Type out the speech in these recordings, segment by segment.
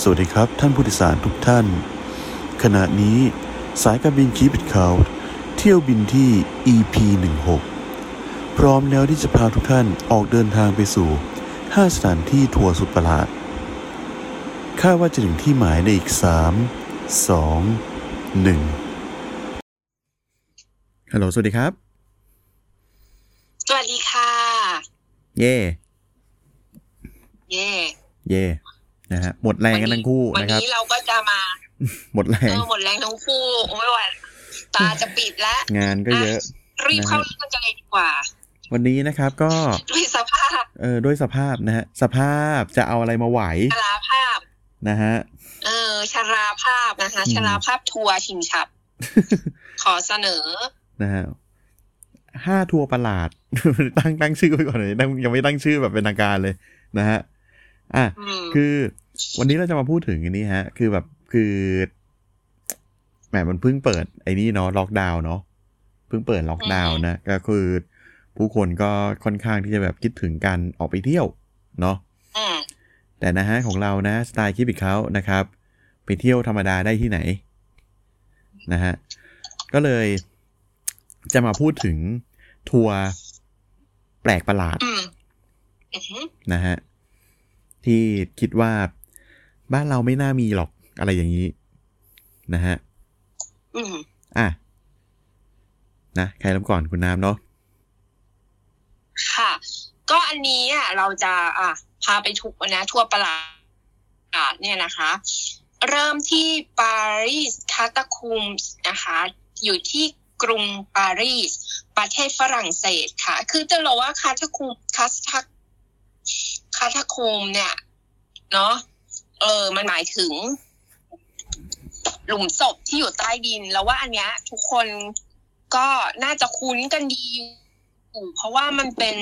สวัสดีครับ ท่านผู้โดยสารทุกท่าน ขณะนี้สายการบินคีบิดเขาเที่ยวบินที่ EP 16พร้อมแล้วที่จะพาทุกท่านออกเดินทางไปสู่ 5 สถานที่ทัวร์สุดประหลาดคาดว่าจะถึงที่หมายในอีก 3 2 1ฮัลโหลสวัสดีครับ สวัสดีค่ะ เย่เย่เย่ นะฮะหมดแรงกันทั้งคู่วันนะครับนี้เราก็จะมา หมดแรเองอหมดแรงทั้งคู่โอ้ไม่ไหวตาจะปิดแล้วงานก็เยอะ รีบเข้าเรื่องกันเลยดีกว่า วันนี้นะครับก็ด้วยสภาพ เออด้วยสภาพนะฮะสภาพจะเอาอะไรมาไหวชราภาพนะฮะเออชราภาพนะคะอืมชราภาพทัวร์ชิงฉับ ขอเสนอนะฮะห้าทัวร์ประหลาด ตั้งตั้งชื่อไว้ก่อนเลยตั้งยังไม่ตั้งชื่อแบบเป็นทางการเลยนะฮะอะอืมคือ วันนี้เราจะมาพูดถึงอันนี้ฮะ คือแบบคือแหมมันเพิ่งเปิดไอ้นี่เนาะล็อกดาวน์เนาะเพิ่งเปิดล็อกดาวน์นะก็คือ ผู้คนก็ค่อนข้างที่จะแบบคิดถึงการออกไปเที่ยวเนาะอืมแต่นะฮะของเรานะสไตล์คิบิเขานะครับ ไปเที่ยวธรรมดาได้ที่ไหนนะฮะก็เลยจะมาพูดถึงทัวร์แปลกประหลาดอืมอือหือนะฮะที่คิดว่า บ้านเราไม่น่ามีหรอกอะไรอย่างนี้ นะฮะอืมอะนะใครเริ่มก่อนคุณน้ำเนาะค่ะ ก็อันนี้อะเราจะอะพาไปทุกนะ ทั่วประหลาดเนี่ยนะคะ เริ่มที่ปารีสคาตาคุมส์นะคะ อยู่ที่กรุงปารีส ประเทศฝรั่งเศสค่ะ คือจะบอกว่าคาตาคุมคาสทักคาตาคุมเนี่ยเนาะ เออ มันหมายถึง หลุมศพที่อยู่ใต้ดิน แล้วว่าอันเนี้ย ทุกคนก็น่าจะคุ้นกันดีอยู่เพราะว่ามันเป็น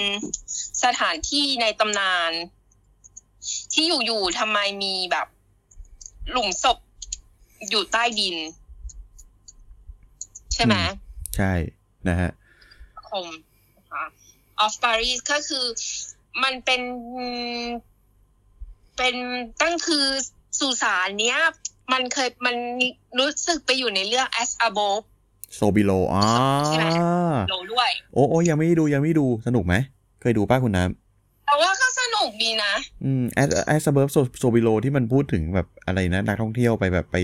สถานที่ในตำนาน ที่อยู่ๆทำไมมีแบบ หลุมศพอยู่ใต้ดิน ใช่ไหมอืมใช่นะฮะคมนะคะออฟปารีสก็คือมันเป็น เป็นตั้งคือสุสานเนี้ย มันเคยมันรู้สึกไปอยู่ในเรื่อง as above So Below อ๋อใช่ไหมโลด้วย โอ้โอ้ยังไม่ได้ดูยังไม่ได้ดูสนุกไหม เคยดูป้าคุณน้ำแต่ว่าก็สนุกดีนะ อืม As As Above So Below ที่มันพูดถึงแบบอะไรนะนักท่องเที่ยวไปแบบไป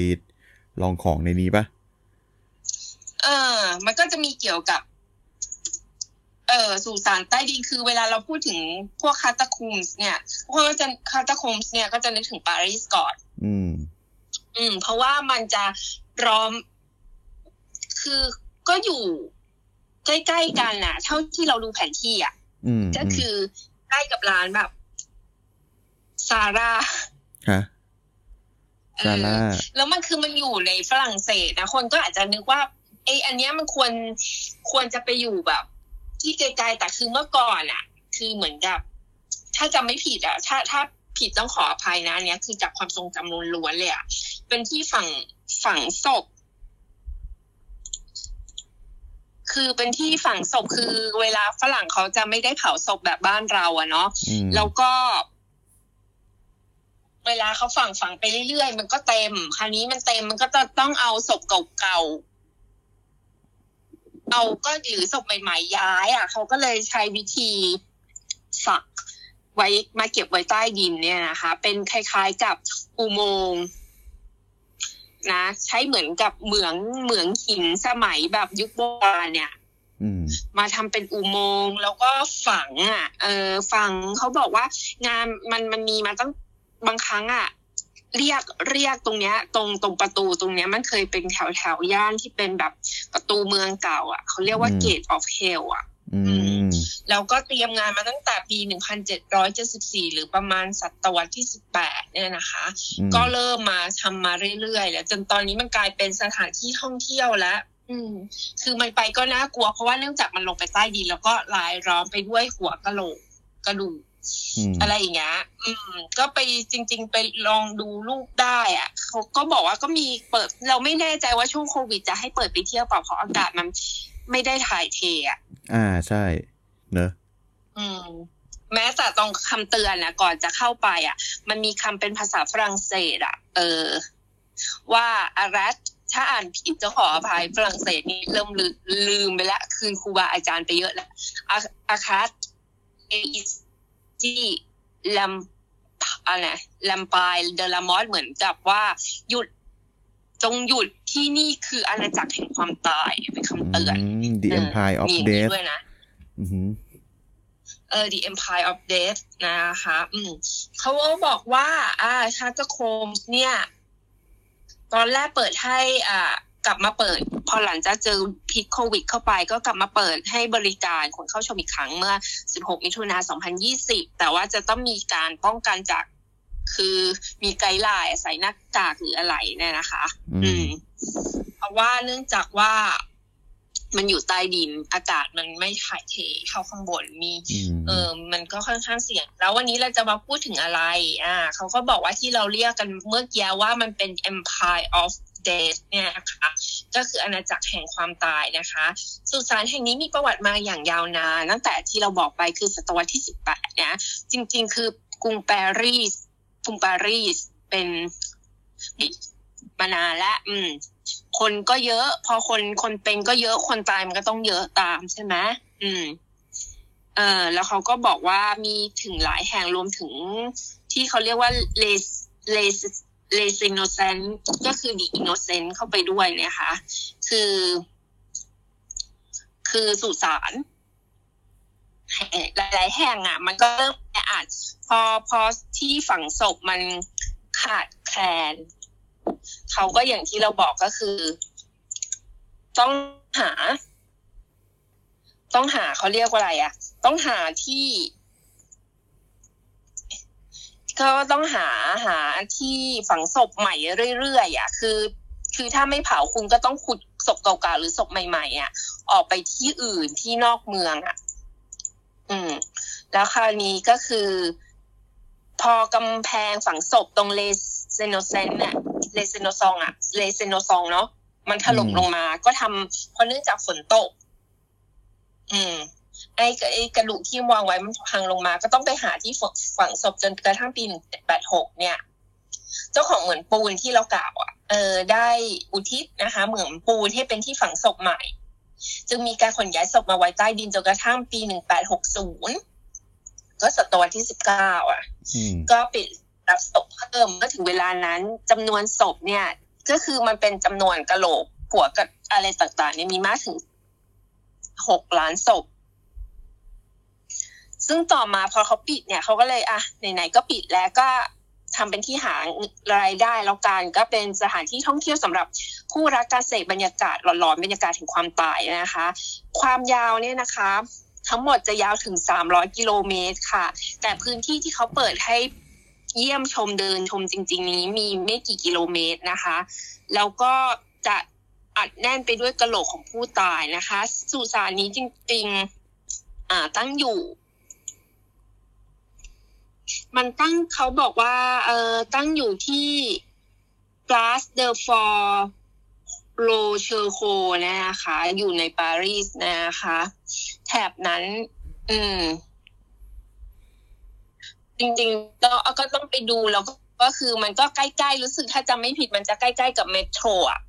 ลองของในนี้ปะเออ มันก็จะมีเกี่ยวกับ เออสุสานใต้ดินคือเวลาเราพูดถึงพวก catacombs เนี่ยพวกก็จะ catacombs เนี่ยก็จะนึกถึงปารีสก่อน อืม อืม เพราะว่ามันจะร้อม คือก็อยู่ใกล้ๆกันน่ะ เท่าที่เราดูแผนที่อะอืมก็คือใกล้กับร้านแบบซาร่าฮะซาร่าแล้วมันคือมันอยู่ในฝรั่งเศสนะคนก็อาจจะนึกว่าไอ้อันเนี้ยมันควรควรจะไปอยู่แบบ ที่ไกลๆแต่คือเมื่อก่อนอะ คือเหมือนกับ ถ้าจำไม่ผิดอะ ถ้าถ้าผิดต้องขออภัยนะอันเนี้ยคือจากความทรงจำล้วนๆเลยอะเป็นที่ฝังฝังศพคือเป็นที่ฝังศพคือเวลาฝรั่งเขาจะไม่ได้เผาศพแบบบ้านเราอะเนาะอืมแล้วก็ เวลาเขาฝังฝังไปเรื่อยๆมันก็เต็ม คราวนี้มันเต็มมันก็จะต้องเอาศพเก่าๆ เอาก็หรือศพใหม่ๆย้ายอะเขาก็เลยใช้วิธีฝักไว้มาเก็บไว้ใต้ดินเนี่ยนะคะ เป็นคล้ายๆกับอุโมงค์นะใช้เหมือนกับเหมืองเหมืองหินสมัยแบบยุคโบราณเนี่ยอืมมาทำเป็นอุโมงค์แล้วก็ฝังอะ เออฝังเขาบอกว่างานมันมันมีมาตั้งบางครั้งอะ เรียกเรียกตรงเนี้ย ตรงตรงประตูตรงเนี้ยมันเคยเป็นแถวแถวย่านที่เป็นแบบประตูเมืองเก่า อะเขาเรียกว่าอืม Gate of Hell อะอืมแล้วก็เตรียมงานมาตั้งแต่ปี 1774 หรือประมาณศตวรรษที่ 18 เนี่ยนะคะอืมก็เริ่มมาทำมาเรื่อยๆ แล้วจนตอนนี้มันกลายเป็นสถานที่ท่องเที่ยวแล้วอืมคือมันไปก็น่ากลัวเพราะว่าเนื่องจากมันลงไปใต้ดิน แล้วก็ลายล้อมไปด้วยหัวกะโหลกกระดูก อืมอะไรอย่างเงี้ยอืม ก็ไปจริง ๆ ไปลองดูรูปได้อะเขาก็บอกว่าก็มีเปิด เราไม่แน่ใจว่าช่วงโควิดจะให้เปิดไปเที่ยวเปล่าเพราะอากาศมันไม่ได้ถ่ายเทอะ อ่าใช่ เนอะอืมแม้แต่ตรงคำเตือนนะก่อนจะเข้าไปอะ มันมีคำเป็นภาษาฝรั่งเศสอะ เออ ว่าอารัตถ้าอ่านผิดจะขออภัยฝรั่งเศสนี่เริ่มลืมลืมไปแล้วคืนครูบาอาจารย์ไปเยอะแล้วอาคาสเอ จีลำอะไรลำปายเดลามอสเหมือนกับว่าหยุดจงหยุดที่นี่คืออาณาจักรแห่งความตายเป็นคำเตือน The Empire of Death ด้วยนะอือหือเออ The Empire of Death นะคะอืมเขาบอกว่า อ่าชาร์จโคมเนี่ย ตอนแรกเปิดให้อ่า กลับมาเปิด พอหลังจากเจอพิษโควิด เข้าไป ก็กลับมาเปิดให้บริการคนเข้าชมอีกครั้งเมื่อ 16 มิถุนายน2020 แต่ว่าจะต้องมีการป้องกันจากคือมีไกด์ไลน์ใส่หน้ากากหรืออะไรเนี่ยนะคะ อืม เพราะว่าเนื่องจากว่ามันอยู่ใต้ดินอากาศมันไม่ถ่ายเทเข้าข้างบนมี เออมันก็ค่อนข้างเสี่ยง แล้ววันนี้เราจะมาพูดถึงอะไร อ่า เขาก็บอกว่าที่เราเรียกกันเมื่อกี้ว่ามันเป็น empire of d e a t เนี่ยนะคะก็คืออาณาจักรแห่งความตายนะคะสุสานแห่งนี้มีประวัติมาอย่างยาวนานตั้งแต่ที่เราบอกไปคือศตวรรษที่สิบแปดนะจริงๆ คือกรุงปารีสกรุงปารีสเป็นมานานแล้วอืม คนก็เยอะ พอคนคนเป็นก็เยอะคนตายมันก็ต้องเยอะตามใช่ไหมอืม เออแล้วเขาก็บอกว่ามีถึงหลายแห่งรวมถึงที่เขาเรียกว่า Les Les Les Innocents ก็คือ The Innocents เข้าไปด้วยนะคะ คือ คือสุสานหลาย ๆ แห่งอะ มันก็เริ่มแออัดพอพอที่ฝังศพมันขาดแคลนเขาก็อย่างที่เราบอกก็คือ ต้องหา ต้องหาเขาเรียกว่าอะไรอะ ต้องหาที่ ก็ต้องหาหาที่ฝังศพใหม่เรื่อยๆอะคือ คือถ้าไม่เผาคุณก็ต้องขุดศพเก่าๆหรือศพใหม่ๆอะ ออกไปที่อื่นที่นอกเมืองอะ อืม แล้วคราวนี้ก็คือ พอกำแพงฝังศพตรงเลเซโนเซนเนี่ยเลเซโนซองอะเลเซโนซองเนาะมันถล่มลงมา ก็ทำเพราะเนื่องจากฝนตก อืม ไอ้ไอ้กระดูกที่วางไว้มันพังลงมา ก็ต้องไปหาที่ฝังศพจนกระทั่งปีหนึ่งเจ็ดแปดหกเนี่ย เจ้าของเหมือนปูนที่เรากล่าวอะเออได้อุทิศนะคะ เหมือนปูนให้เป็นที่ฝังศพใหม่ จึงมีการขนย้ายศพมาไว้ใต้ดินจนกระทั่งปีหนึ่งแปดหกศูนย์ก็ศตวรรษที่สิบเก้าอะ ก็ปิดรับศพเพิ่มเมื่อถึงเวลานั้นจำนวนศพเนี่ย ก็คือมันเป็นจำนวนกะโหลกหัวกับอะไรต่างๆเนี่ยมีมากถึงหกล้านศพ ซึ่งต่อมาพอเขาปิดเนี่ยเขาก็เลยอะไหนๆก็ปิดแล้วก็ทำเป็นที่หารายได้แล้วกันก็เป็นสถานที่ท่องเที่ยวสำหรับผู้รักการเสพบรรยากาศหลอนๆบรรยากาศถึงความตายนะคะ ความยาวเนี่ยนะคะ ทั้งหมดจะยาวถึงสามร้อยกิโลเมตรค่ะ แต่พื้นที่ที่เขาเปิดให้เยี่ยมชมเดินชมจริง ๆ นี้มีไม่กี่กิโลเมตรนะคะ แล้วก็จะอัดแน่นไปด้วยกระโหลกของผู้ตายนะคะ สุสานนี้จริงๆอ่าตั้งอยู่ มันตั้งเขาบอกว่าเออตั้งอยู่ที่ Place de f o r l o c h e r c o นะคะ อยู่ในปารีสนะคะ แถบนั้น อืม จริงๆก็ก็ต้องไปดูแล้วก็คือมันก็ใกล้ๆ รู้สึกถ้าจำไม่ผิดมันจะใกล้ๆกับเมโทรอะ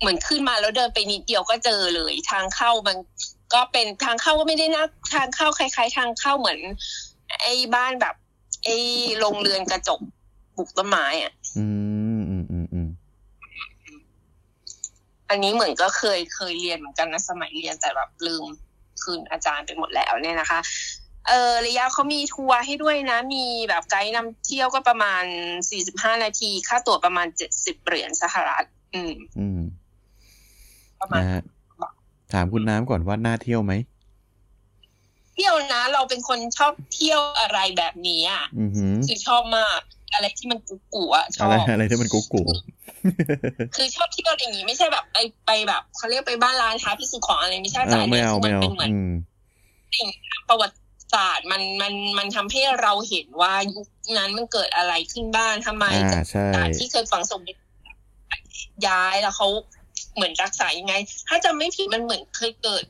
เหมือนขึ้นมาแล้วเดินไปนิดเดียวก็เจอเลย ทางเข้ามันก็เป็นทางเข้าก็ไม่ได้นะทางเข้าคล้าย ๆ ทางเข้าเหมือน ไอ้บ้านแบบ ไอ้โรงเรือนกระจกปลูกต้นไม้อะ อืมอืมอืมอืมอันนี้เหมือนก็เคยเคยเรียนเหมือนกันนะสมัยเรียนแต่แบบลืมคืนอาจารย์ไปหมดแล้วเนี่ยนะคะ เออระยะเขามีทัวร์ให้ด้วยนะ มีแบบไกด์นำเที่ยวก็ประมาณสี่สิบห้านาที ค่าตั๋วประมาณเจ็ดสิบเหรียญสหรัฐ อืม อืมประมาณถามคุณน้ำก่อนว่าน่าเที่ยวไหม เที่ยวนะ เราเป็นคนชอบเที่ยวอะไรแบบนี้อะคือชอบมาก อะไรที่มันกุกูอะชอบอะไรอะไรที่มันกุกูคือชอบเที่ยวอย่างนี้ไม่ใช่แบบไปไปแบบเขาเรียกไปบ้านร้านท้าพิสูจน์ของอะไรไม่ใช่แต่อันนี้คือมันเป็นเหมือนสิ่งประวัติศาสตร์มันมันมันทำให้เราเห็นว่ายุคนั้นมันเกิดอะไรขึ้นบ้างทำไมจากที่เคยฝังศพย้ายแล้วเขาเหมือนรักษายังไง ถ้าจำไม่ผิดมันเหมือนเคยเกิด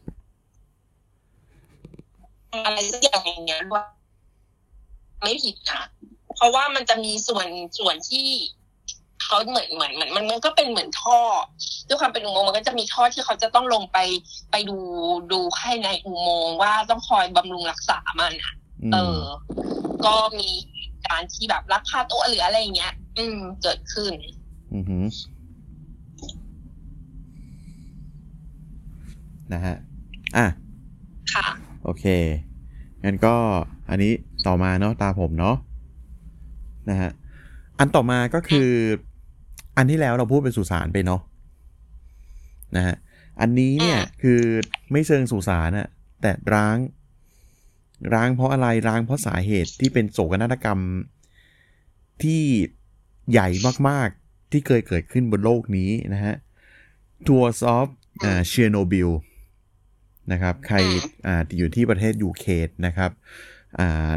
อะไรสักอย่างอย่างเงี้ยว่าไม่ผิดนะเพราะว่ามันจะมีส่วนส่วนที่เขาเหมือนเหมือนเหมือนมันมันก็เป็นเหมือนท่อด้วยความเป็นอุโมงค์มันก็จะมีท่อที่เขาจะต้องลงไปไปดูดูให้ในอุโมงค์ว่าต้องคอยบำรุงรักษามันอะอืมเออ ก็มีการที่แบบลักพาตัวหรืออะไรอย่างเงี้ย อืม เกิดขึ้น อือหือนะฮะ อะ ค่ะ โอเค งั้นก็อันนี้ต่อมาเนาะตาผมเนาะนะฮะ อันต่อมาก็คือ อันที่แล้วเราพูดเป็นสุสานไปเนาะนะฮะ อันนี้เนี่ยอ่าคือไม่เชิงสุสานอะแต่ร้าง ร้างเพราะอะไรร้างเพราะสาเหตุที่เป็นโศกนาฏกรรมที่ใหญ่มากๆที่เคยเกิดขึ้นบนโลกนี้นะฮะ Tours of อ่า Chernobyl นะครับ ใครอ่าที่อยู่ที่ประเทศยูเครนนะครับอ่า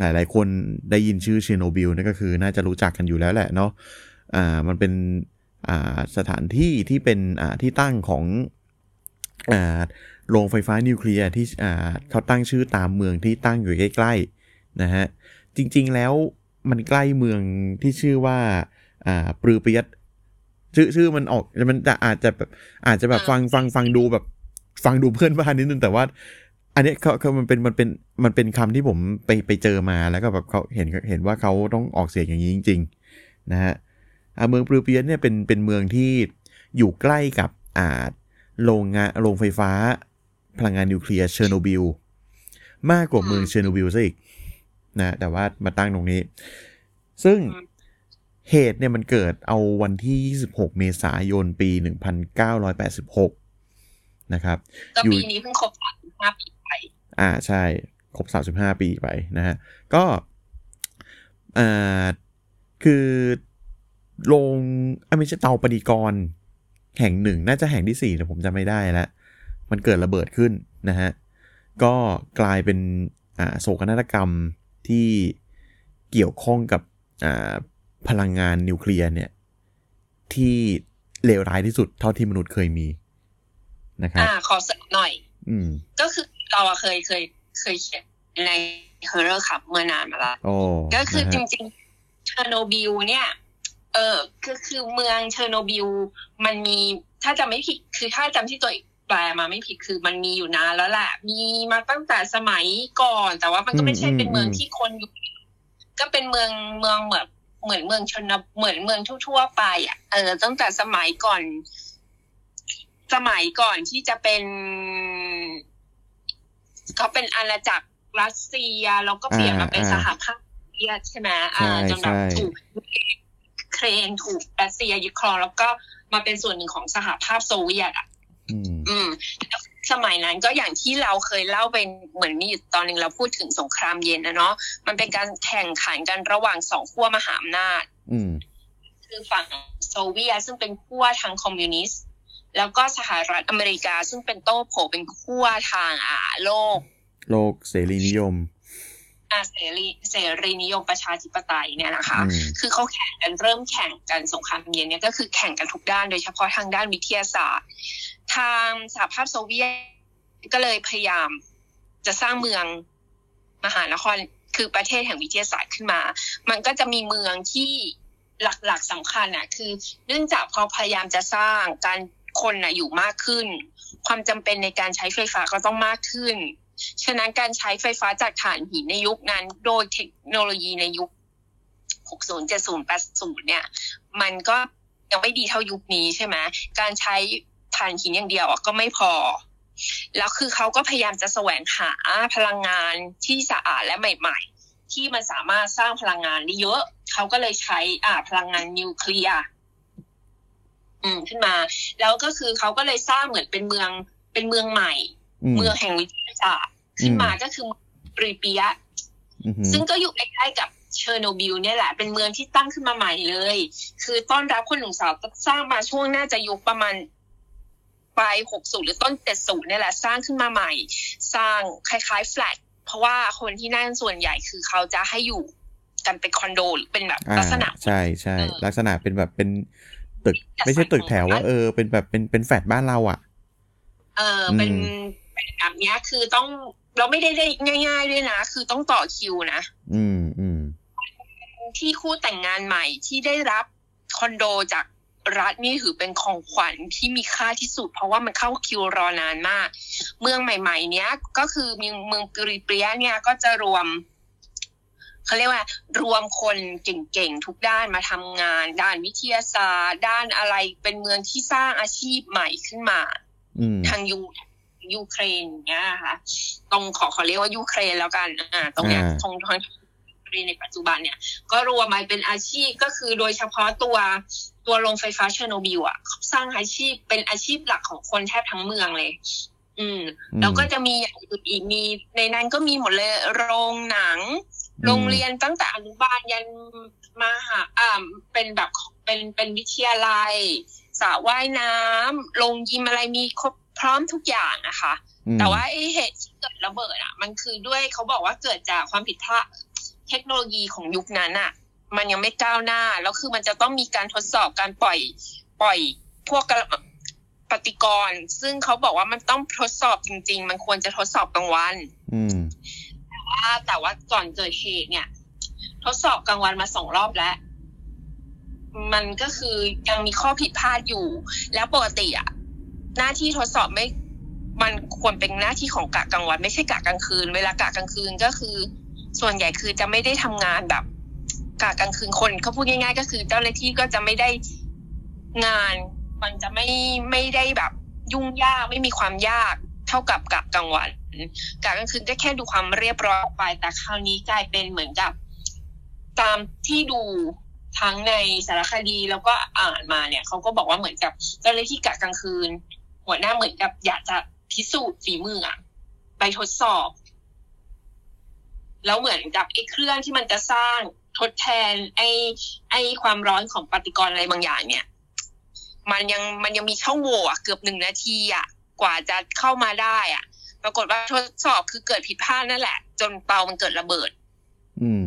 หลาย ๆ คนได้ยินชื่อเชโนบิลนั่นก็คือน่าจะรู้จักกันอยู่แล้วแหละเนาะอ่ามันเป็นอ่าสถานที่ที่เป็นอ่าที่ตั้งของอ่าโรงไฟฟ้านิวเคลียร์ที่อ่าเขาตั้งชื่อตามเมืองที่ตั้งอยู่ใกล้ ๆ นะฮะ จริง ๆ แล้วมันใกล้เมืองที่ชื่อว่าอ่าปรือเปียดชื่อชื่อมันออกมันจะอาจจะแบบอาจจะแบบอ่าฟังฟังฟังดูแบบ ฟังดูเพื่อนบ้านนิดนึงแต่ว่า อันนี้เขาเขามันเป็นมันเป็นมันเป็นคำที่ผมไปไปเจอมาแล้วก็แบบเขาเห็นเห็นว่าเขาต้องออกเสียงอย่างนี้จริง ๆ นะฮะเมืองปริเปียตเนี่ยเป็นเป็นเมืองที่อยู่ใกล้กับอ่าโรงงานโรงไฟฟ้า พลังงานนิวเคลียร์เชอร์โนบิลมากกว่าเมืองเชอร์โนบิลซะอีกนะแต่ว่ามาตั้งตรงนี้ ซึ่งเหตุเนี่ยมันเกิดเอาวันที่ 26 เมษายนปี 1986 นะครับก็อยู่ปีนี้เพิ่งครบสามสิบห้าปีไป อ่าใช่ ครบ35ปีไปนะฮะ ก็อ่าคือโรงอะไม่ใช่เตาปฏิกรณ์แห่งหนึ่ง น่าจะแห่งที่สี่แต่ผมจำไม่ได้แล้ว มันเกิดระเบิดขึ้นนะฮะ ก็กลายเป็นอ่าโศกนาฏกรรมที่เกี่ยวข้องกับอ่าพลังงานนิวเคลียร์เนี่ย ที่เลวร้ายที่สุดเท่าที่มนุษย์เคยมี นะครับอ่าขอเสริมหน่อย อืม ก็คือเราอะเคยเคยเคยเขียนใน Horror Club เมื่อนานมาแล้วโอ้ก็คือนะฮะจริงๆเชอร์โนบิลเนี่ย เออคือคือเมืองเชอร์โนบิลมันมีถ้าจำไม่ผิดคือถ้าจำที่ตัวเองแปลมาไม่ผิดคือมันมีอยู่นานแล้วแหละมีมาตั้งแต่สมัยก่อน แต่ว่ามันก็ไม่ใช่เป็นเมืองที่คนอยู่ ก็เป็นเมืองเมืองเหมือนเหมือนเมืองชนบทเหมือนเมืองทั่วๆไปอะเออตั้งแต่สมัยก่อน สมัยก่อนที่จะเป็นเขาเป็นอาณาจักรรัสเซียแล้วก็เปลี่ยนมาเป็นอ่าสอ่าหภาพโซเวียตใช่ไหมใช่อ่าจนแบบใช่ถูกเครนถูกรัสเซียยึดครองแล้วก็มาเป็นส่วนหนึ่งของสหภาพโซเวียตอะอืมอืมแล้วสมัยนั้นก็อย่างที่เราเคยเล่าเป็นเหมือนมีอยู่ตอนหนึ่งเราพูดถึงสงครามเย็นนะเนาะมันเป็นการแข่งขันกันระหว่างสองขั้วมหาอำนาจอืมคือฝั่งโซเวียตซึ่งเป็นขั้วทางคอมมิวนิสต์ แล้วก็สหรัฐอเมริกาซึ่งเป็นโต้โผเป็นขั้วทางอ่าโลก โลกเสรีนิยมอาเสรีเสรีนิยมประชาธิปไตยเนี่ยนะคะอืมคือเขาแข่งกันเริ่มแข่งกันสงครามเย็นเนี่ยก็คือแข่งกันทุกด้านโดยเฉพาะทางด้านวิทยาศาสตร์ ทางสหภาพโซเวียตก็เลยพยายามจะสร้างเมืองมหานครคือประเทศแห่งวิทยาศาสตร์ขึ้นมา มันก็จะมีเมืองที่หลักๆสำคัญน่ะคือ เนื่องจากพอพยายามจะสร้างการ คนน่ะอยู่มากขึ้น ความจำเป็นในการใช้ไฟฟ้าก็ต้องมากขึ้น ฉะนั้นการใช้ไฟฟ้าจากถ่านหินในยุคนั้น โดยเทคโนโลยีในยุค 60 70 80 เนี่ย มันก็ยังไม่ดีเท่ายุคนี้ใช่ไหมการใช้ถ่านหินอย่างเดียวก็ไม่พอ แล้วคือเขาก็พยายามจะแสวงหาพลังงานที่สะอาดและใหม่ ๆ ที่มันสามารถสร้างพลังงานได้เยอะ เขาก็เลยใช้อ่าพลังงานนิวเคลียร์ อืมขึ้นมา แล้วก็คือเขาก็เลยสร้างเหมือนเป็นเมืองเป็นเมืองใหม่อืมเมืองแห่งวิทยาศาสตร์ขึ้นมาก็คือ Pripyat อืมซึ่งก็อยู่ใกล้ๆกับเชอร์โนบิลเนี่ยแหละ เป็นเมืองที่ตั้งขึ้นมาใหม่เลย คือต้อนรับคนหนุ่มสาวสร้างมาช่วงน่าจะยุคประมาณปลาย60หรือต้น70เนี่ยแหละ สร้างขึ้นมาใหม่ สร้างคล้ายๆแฟลตเพราะว่าคนที่นั่นส่วนใหญ่คือเขาจะให้อยู่กันเป็นคอนโดหรือเป็นแบบอ่าลักษณะ ใช่ใช่เออลักษณะเป็นแบบเป็น ตึกจัดสรรไม่ใช่ตึกแถวว่าของบ้านเออเป็นแบบเป็นเป็นแฟลตบ้านเราอะ เออเป็นอืมเป็นแบบเนี้ย คือต้องเราไม่ได้ได้ง่าย ๆด้วยนะ คือต้องต่อคิวนะ อืมอืมที่คู่แต่งงานใหม่ที่ได้รับคอนโดจากรัฐนี่ถือเป็นของขวัญที่มีค่าที่สุด เพราะว่ามันเข้าคิวรอนานมาก เมืองใหม่ ๆ เนี้ยก็คือเมืองเมืองปริเปียเนี่ยก็จะรวม เขาเรียกว่ารวมคนเก่งๆทุกด้านมาทำงาน ด้านวิทยาศาสตร์ ด้านอะไรเป็นเมืองที่สร้างอาชีพใหม่ขึ้นมาอืมทางยูยูเครนอย่างเงี้ยค่ะตรงขอขอเรียกว่ายูเครนแล้วกันอ่าตรงเนี้ยอ่าตรงทางยูเครนในปัจจุบันเนี่ย ก็รวมมาเป็นอาชีพก็คือโดยเฉพาะตัวตัวโรงไฟฟ้าเชอร์โนบิลอะสร้างอาชีพเป็นอาชีพหลักของคนแทบทั้งเมืองเลย อืม แล้วก็จะมีอย่างอื่นอีกมีในนั้นก็มีหมดเลยโรงหนัง โรงเรียนตั้งแต่อนุบาลยันมหาอ่าเป็นแบบเป็นเป็นวิทยาลัยสระว่ายน้ำโรงยิมอะไรมีครบพร้อมทุกอย่างนะคะอืมแต่ว่าไอ้เหตุที่เกิดระเบิดอะ มันคือด้วยเขาบอกว่าเกิดจากความผิดพลาดเทคโนโลยีของยุคนั้นอะ มันยังไม่ก้าวหน้า แล้วคือมันจะต้องมีการทดสอบการปล่อยปล่อยพวกกระปฏิกรณ์ซึ่งเขาบอกว่ามันต้องทดสอบจริง ๆ มันควรจะทดสอบกลางวันอืม ว่าแต่ว่าก่อนเกิดเหตุเนี่ย ทดสอบกลางวันมาสองรอบแล้ว มันก็คือยังมีข้อผิดพลาดอยู่ แล้วปกติอะหน้าที่ทดสอบไม่ มันควรเป็นหน้าที่ของกะกลางวัน ไม่ใช่กะกลางคืน เวลากะกลางคืนก็คือ ส่วนใหญ่คือจะไม่ได้ทำงานแบบกะกลางคืนคนเขาพูดง่าย ๆ ก็คือเจ้าหน้าที่ก็จะไม่ได้งาน มันจะไม่ไม่ได้แบบยุ่งยากไม่มีความยากเท่ากับกะกลางวัน กะกลางคืนก็แค่ดูความเรียบร้อยไป แต่คราวนี้กลายเป็นเหมือนกับ ตามที่ดูทั้งในสารคดีแล้วก็อ่านมาเนี่ยเขาก็บอกว่าเหมือนกับเจ้าหน้าที่กะกลางคืน หัวหน้าเหมือนกับ อยากจะพิสูจน์ฝีมืออะไปทดสอบ แล้วเหมือนกับไอ้เครื่องที่มันจะสร้างทดแทน ไอ้ไอ้ความร้อนของปฏิกรณ์อะไรบางอย่างเนี่ย มันยังมันยังมีช่องโหว่อะเกือบหนึ่งนาทีอะกว่าจะเข้ามาได้อะ ปรากฏว่าทดสอบคือเกิดผิดพลาดนั่นแหละ จนเตามันเกิดระเบิด อืม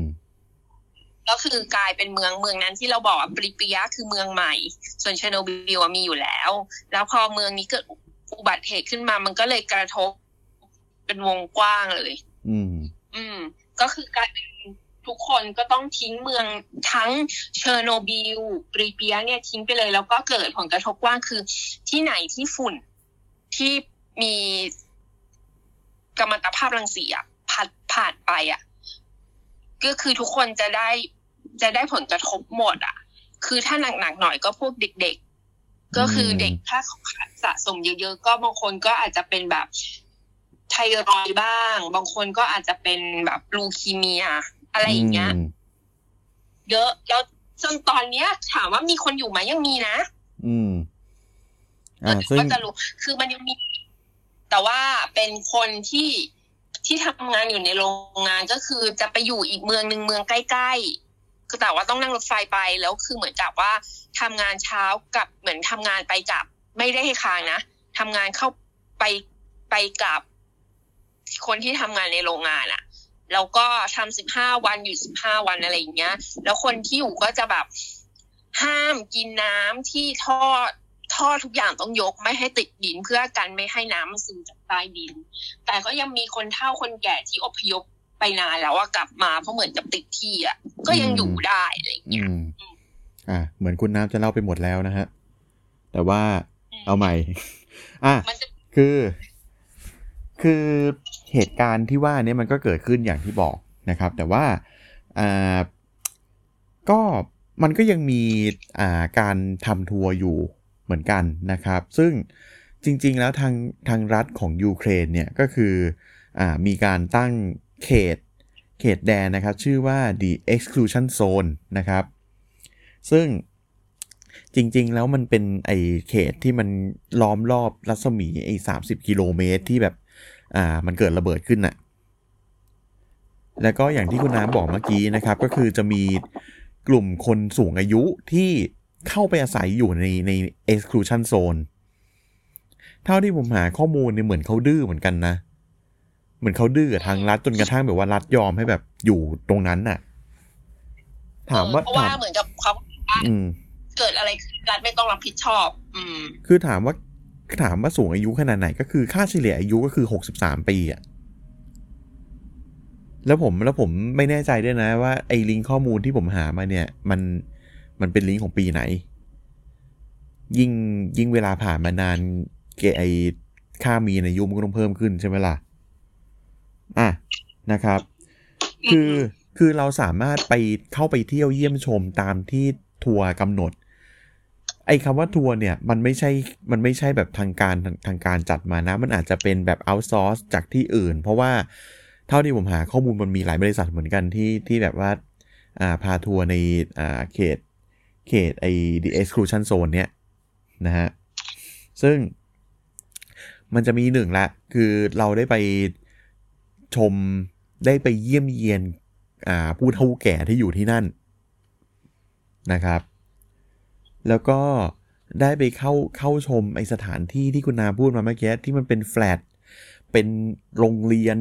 ก็คือกลายเป็นเมืองเมืองนั้นที่เราบอกว่า Pripyat คือเมืองใหม่ ส่วนเชอร์โนบิลอะมีอยู่แล้ว แล้วพอเมืองนี้เกิดอุบัติเหตุขึ้นมา มันก็เลยกระทบเป็นวงกว้างเลย อืม อืม ก็คือกลายเป็นทุกคนก็ต้องทิ้งเมืองทั้งเชอร์โนบิล Pripyat เนี่ยทิ้งไปเลย แล้วก็เกิดผลกระทบกว้างคือที่ไหนที่ฝุ่นที่มี กัมมันตภาพรังสีอะพัดผ่านไปอะ ก็คือทุกคนจะได้จะได้ผลกระทบหมด อะ คือถ้าหนักๆหน่อยก็พวกเด็ก ๆ ก็คือเด็กถ้าสะสมเยอะๆก็บางคนก็อาจจะเป็นแบบไทรอยด์บ้าง บางคนก็อาจจะเป็นแบบลูคีเมีย อะไรอย่างเงี้ยอืมเยอะแล้วจนตอนเนี้ย ถามว่ามีคนอยู่ไหมยังมีนะ อืม อ่าซึ่งก็จะรู้คือมันยังมี แต่ว่าเป็นคนที่ที่ทำงานอยู่ในโรงงานก็คือจะไปอยู่อีกเมืองหนึ่งเมืองใกล้ๆคือแต่ว่าต้องนั่งรถไฟไปแล้วคือเหมือนกับว่าทำงานเช้ากับเหมือนทำงานไปกลับ ไม่ได้ให้ค้างนะทำงานเข้าไปไปกลับ คนที่ทำงานในโรงงานอะแล้วก็ทำสิบห้าวันอยู่สิบห้าวันอะไรอย่างเงี้ย แล้วคนที่อยู่ก็จะแบบห้ามกินน้ำที่ท่อ ท่อทุกอย่างต้องยกไม่ให้ติดดินเพื่อกันไม่ให้น้ำมันซึมจากใต้ดิน แต่ก็ยังมีคนเฒ่าคนแก่ที่อพยพไปนานแล้วอะกลับมาเพราะเหมือนกับติดที่อะก็ยังอยู่ได้อะไรอย่างอืเงี้ยมอ่าเหมือนคุณน้ำจะเล่าไปหมดแล้วนะฮะ แต่ว่าเอาใหม่ อะมันจะคือ คือเหตุการณ์ที่ว่าเนี้มันก็เกิดขึ้นอย่างที่บอกนะครับ แต่ว่าอ่าก็มันก็ยังมีอ่าการทำทัวร์อยู่ เหมือนกันนะครับ ซึ่งจริง ๆ แล้วทางทางรัฐของยูเครนเนี่ยก็คืออมีการตั้งเขตเขตแดนนะครับ ชื่อว่า the exclusion zone นะครับ ซึ่งจริง ๆ แล้วมันเป็นไอเขตที่มันล้อมรอบรัศมีไอสามสิบกิโลเมตรที่แบบอ่ามันเกิดระเบิดขึ้นน่ะ แล้วก็อย่างที่คุณน้ำบอกเมื่อกี้นะครับ ก็คือจะมีกลุ่มคนสูงอายุที่ เข้าไปอาศัยอยู่ในใน exclusion zone เท่าที่ผมหาข้อมูลเนี่ยเหมือนเขาดื้อเหมือนกันนะ เหมือนเขาดื้อกับทางรัฐจนกระทั่งแบบว่ารัฐยอมให้แบบอยู่ตรงนั้นน่ะ ถามว่าเพราะว่าถามเหมือนกับเขาอืมเกิดอะไรขึ้นรัฐไม่ต้องรับผิดชอบ อืม คือถามว่าถามว่าสูงอายุขนาดไหน ก็คือค่าเฉลี่ยอายุก็คือหกสิบสามปีอะแล้วผมแล้วผมไม่แน่ใจด้วยนะว่าไอ้ลิงก์ข้อมูลที่ผมหามาเนี่ย มัน มันเป็นลิงก์ของปีไหน ยิ่งยิ่งเวลาผ่านมานานเกไอค่ามีในยุมก็ต้องเพิ่มขึ้นใช่ไหมล่ะ อะนะครับ คือคือเราสามารถไปเข้าไปเที่ยวเยี่ยมชมตามที่ทัวร์กำหนด ไอ้คำว่าทัวร์เนี่ย มันไม่ใช่มันไม่ใช่แบบทางการทางทางการจัดมานะ มันอาจจะเป็นแบบเอาซอร์สจากที่อื่น เพราะว่าเท่าที่ผมหาข้อมูลมันมีหลายบริษัทเหมือนกันที่ที่แบบว่าอ่าพาทัวร์ในอ่าเขต เขตไอ้ the exclusion zone เนี่ยนะฮะ ซึ่งมันจะมีหนึ่งละ คือเราได้ไปชมได้ไปเยี่ยมเยียนอ่าผู้เฒ่าแก่ที่อยู่ที่นั่นนะครับ แล้วก็ได้ไปเข้าเข้าชมไอสถานที่ที่คุณนาพูดมาเมื่อกี้ที่มันเป็นแฟลตเป็นโรงเรียน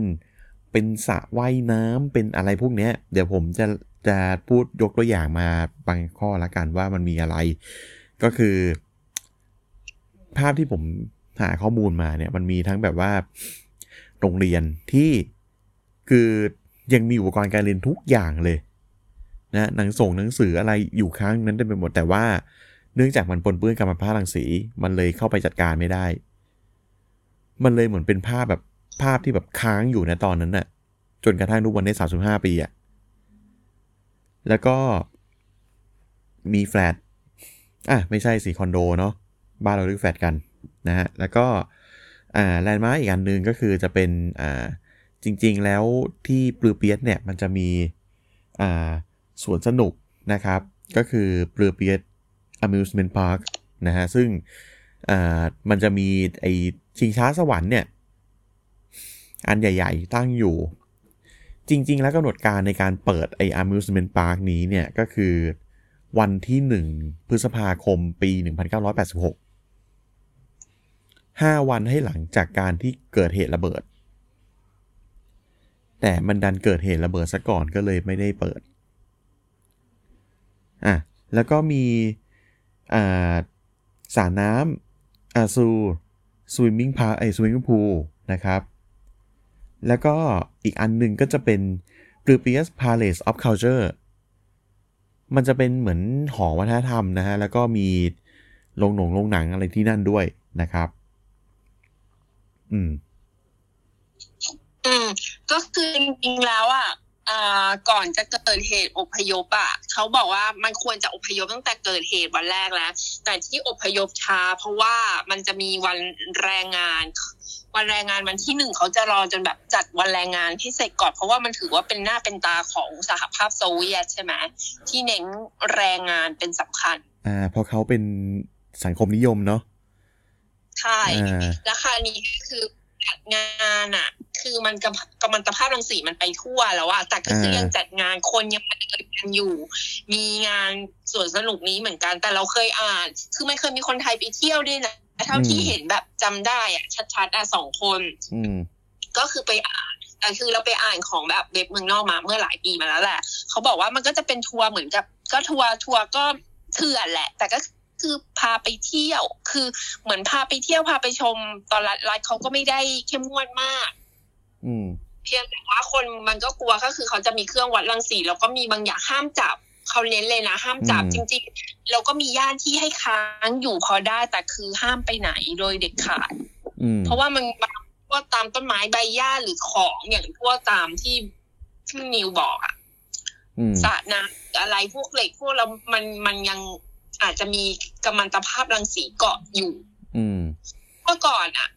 เป็นสระว่ายน้ำเป็นอะไรพวกเนี้ย เดี๋ยวผมจะ จะพูดยกตัวอย่างมาบางข้อละกันว่ามันมีอะไร ก็คือ ภาพที่ผมหาข้อมูลมาเนี่ย มันมีทั้งแบบว่า โรงเรียนที่คือยังมีอุปกรณ์การเรียนทุกอย่างเลยนะหนังส่งหนังสืออะไรอยู่ค้างนั้นเต็มไปหมดแต่ว่า เนื่องจากมันปนเปื้อนกัมมันตรังสี มันเลยเข้าไปจัดการไม่ได้ มันเลยเหมือนเป็นภาพแบบภาพที่แบบค้างอยู่นะตอนนั้นน่ะ จนกระทั่งทุกวันนี้สามสิบห้าปีอะ แล้วก็มีแฟลตอะไม่ใช่สีคอนโดเนาะบ้านเราเรียกแฟลตกันนะฮะแล้วก็อ่าแลนด์มาร์กอีกอันหนึ่งก็คือจะเป็นอ่าจริง ๆ แล้วที่ Pripyat เนี่ยมันจะมีอ่าสวนสนุกนะครับ ก็คือปลือเปียส amusement park นะฮะซึ่งอ่ามันจะมีไอ้ชิงช้าสวรรค์เนี่ยอันใหญ่ ๆ ตั้งอยู่ จริง ๆ แล้วกำหนดการในการเปิดไอ amusement park นี้เนี่ยก็คือวันที่1พฤษภาคมปี 1986 5 วันให้หลังจากการที่เกิดเหตุระเบิด แต่มันดันเกิดเหตุระเบิดซะก่อนก็เลยไม่ได้เปิด อะ แล้วก็มีอ่าสระน้ำ Azure swimming park ไอ้ swimming pool นะครับ แล้วก็อีกอันหนึ่งก็จะเป็น p r u p i u s Palace of Culture มันจะเป็นเหมือนหอวัฒนธรรมนะฮะ แล้วก็มีโรงหนงโรงหนังอะไรที่นั่นด้วยนะครับ อืม อืม ก็คือจริงๆแล้วอะก่อนจะเกิดเหตุอพยพอะเขาบอกว่ามันควรจะอพยพตั้งแต่เกิดเหตุวันแรกแล้ว แต่ที่อพยพช้าเพราะว่ามันจะมีวันแรงงาน วันแรงงานวันที่หนึ่งเขาจะรอจนแบบจัดวันแรงงานให้เสร็จก่อนเพราะว่ามันถือว่าเป็นหน้าเป็นตาของสหภาพโซเวียตใช่ไหมที่เน้นแรงงานเป็นสำคัญ อ่าเพราะเขาเป็นสังคมนิยมเนาะใช่อ่าราคานี้ก็คือจัดงานอะคือมันกำกำมันตภาพรังสีมันไปทั่วแล้วอะแต่ก็คือยังจัดงานคนยังมาเดินกันอยู่ มีงานสวนสนุกนี้เหมือนกัน แต่เราเคยอ่าน คือมันเคยมีคนไทยไปเที่ยวด้วยนะ เท่าที่เห็นแบบจำได้อะชัดๆอะสองคนอืมก็คือไปอ่านแต่คือเราไปอ่านของแบบเว็บเมืองนอกมาเมื่อหลายปีมาแล้วแหละเขาบอกว่ามันก็จะเป็นทัวร์เหมือนกับ ก็ทัวร์ทัวร์ก็เถื่อนแหละ แต่ก็คือพาไปเที่ยว คือเหมือนพาไปเที่ยวพาไปชม ตอนรัฐรัฐเขาก็ไม่ได้เข้มงวดมาก อืมเพียงแต่ว่าคนมันก็กลัวก็คือเขาจะมีเครื่องวัดรังสีแล้วก็มีบางอย่างห้ามจับ เขาเน้นเลยนะ ห้ามจับอืมจริงๆแล้วก็มีย่านที่ให้ค้างอยู่พอได้แต่คือห้ามไปไหนโดยเด็ดขาดอืมเพราะว่ามันบางพวกตามต้นไม้ใบหญ้าหรือของอย่างพวกตามที่ที่นิวบอกอะอืมสระน้ำอะไรพวกเหล็กพวกเรามันมันยังอาจจะมีกัมมันตภาพรังสีเกาะอยู่ อืมเมื่อก่อนอะ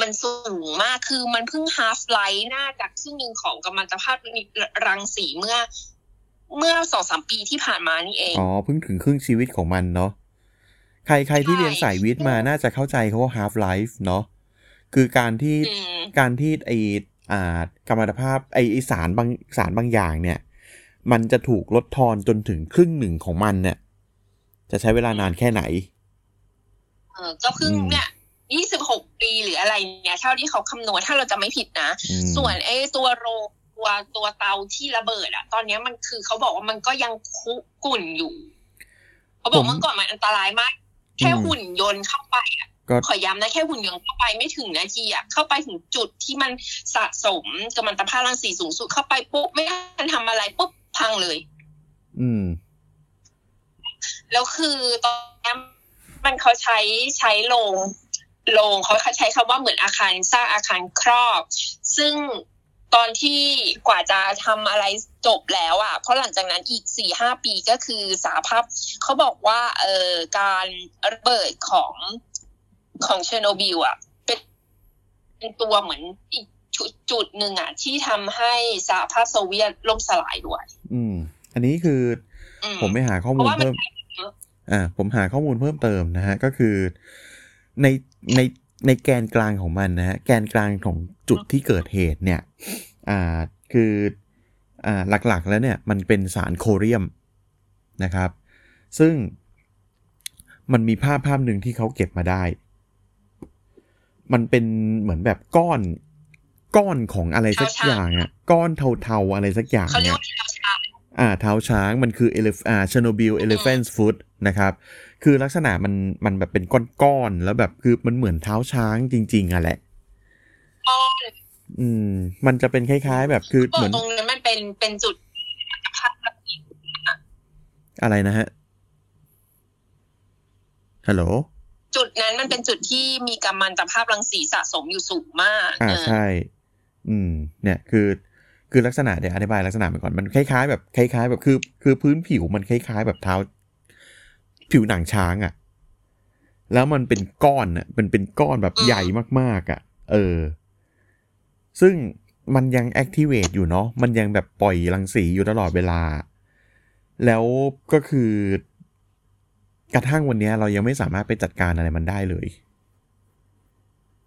มันสูงมากคือมันเพิ่ง half life น่าจากครึ่งหนึ่งของกัมมันตภาพรังสีเมื่อ เมื่อสองสามปีที่ผ่านมานี่เอง อ๋อ เพิ่งถึงครึ่งชีวิตของมันเนาะ ใครใครที่เรียนสายวิทย์มาน่าจะเข้าใจเขาว่า half life เนาะ คือการที่อืมการที่ไออ่ากัมมันตภาพไอไอ้สารบางสารบางอย่างเนี่ย มันจะถูกลดทอนจนถึงครึ่งหนึ่งของมันเนี่ย จะใช้เวลานานแค่ไหน เออก็เพิ่งอืมเนี่ยยี่สิบหกปีหรืออะไรเนี่ยเท่าที่เขาคำนวณถ้าเราจะไม่ผิดนะอืมส่วนไอ้ตัวโรง ตัวตัวเตาที่ระเบิดอะตอนเนี้ยมันคือเขาบอกว่ามันก็ยังคุกุ่นอยู่เขาบอกเมื่อก่อนมันอันตรายมาก แค่หุ่นยนต์เข้าไปอะก็ขอย้ำนะแค่หุ่นยนต์เข้าไปไม่ถึงนาทีอะเข้าไปถึงจุดที่มันสะสมกัมมันตภาพรังสีสูงสุดเข้าไปปุ๊บไม่ทันทำอะไรปุ๊บพังเลย อืม แล้วคือตอนนี้มันเขาใช้ใช้โรงโรงเขาใช้คำว่าเหมือนอาคารสร้างอาคารครอบ ซึ่ง ตอนที่กว่าจะทำอะไรจบแล้วอะ เพราะหลังจากนั้นอีกสี่ห้าปีก็คือสหภาพเขาบอกว่าเอ่อการระเบิดของของเชอร์โนบิลอะเป็นเป็นตัวเหมือนอีกจุดจุดหนึ่งอะ ที่ทำให้สหภาพโซเวียตล่มสลายด้วย อืม อันนี้คืออืผมไปหาข้อเพมูลราะว่ามันเพิ่มอ่า ผมหาข้อมูลเพิ่มเติมนะฮะ ก็คือในในในแกนกลางของมันนะฮะแกนกลางของจุดที่เกิดเหตุเนี่ย อ่าคืออ่าหลักๆแล้วเนี่ยมันเป็นสารโคเรียมนะครับ ซึ่งมันมีภาพภาพหนึ่งที่เขาเก็บมาได้ มันเป็นเหมือนแบบก้อนก้อนของอะไรสักอย่างอะก้อนเทาๆอะไรสักอย่างเขาเรียกเนี่ยว่าเท้าช้างอ่าเท้าช้างมันคือเอลอ่าเชโนบิลเอเลฟ a น t ์ฟุตนะครับ คือลักษณะมันมันแบบเป็นก้อนๆแล้วแบบคือมันเหมือนเท้าช้างจริง ๆอะแหละก้ อนอืม มันจะเป็นคล้าย ๆ แบบคือบอกเหมือนตรงนั้นมันเป็นเป็นจุดภาพอะไรนะฮะฮัลโหลจุดนั้นมันเป็นจุดที่มีกัมมันตภาพรังสีสะสมอยู่สูงมากอ่าเออใช่ อืม เนี่ยคือคือลักษณะเดี๋ยวอธิบายลักษณะมันก่อนมันคล้ายๆแบบคล้ายๆ แบบคือ คือพื้นผิวมันคล้าย ๆ แบบเท้า ผิวหนังช้างอะ่ะ แล้วมันเป็นก้อนอะมันเป็นก้อนแบบใหญ่มากๆอะ่ะ เออ ซึ่งมันยัง activate อยู่เนาะมันยังแบบปล่อยรังสีอยู่ตลอดเวลา แล้วก็คือกระทั่งวันเนี้ยเรายังไม่สามารถไปจัดการอะไรมันได้เลย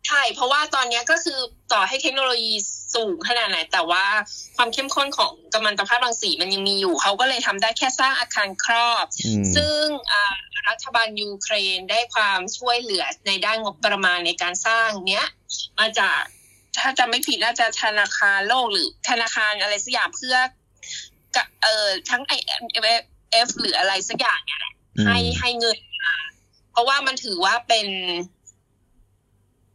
ใช่ เพราะว่าตอนเนี้ยก็คือต่อให้เทคโนโลยีสูงขนาดไหน แต่ว่าความเข้มข้นของกัมมันตภาพรังสีมันยังมีอยู่ เขาก็เลยทำได้แค่สร้างอาคารครอบอืมซึ่งอ่ารัฐบาลยูเครนได้ความช่วยเหลือในด้านงบประมาณในการสร้างเนี้ย มาจาก ถ้าจำไม่ผิดน่าจะธนาคารโลกหรือธนาคารอะไรสักอย่างเพื่อกะเอ่อทั้ง IMF หรืออะไรสักอย่างเนี่ยแหละอืม ให้ให้เงินมาเพราะว่ามันถือว่าเป็น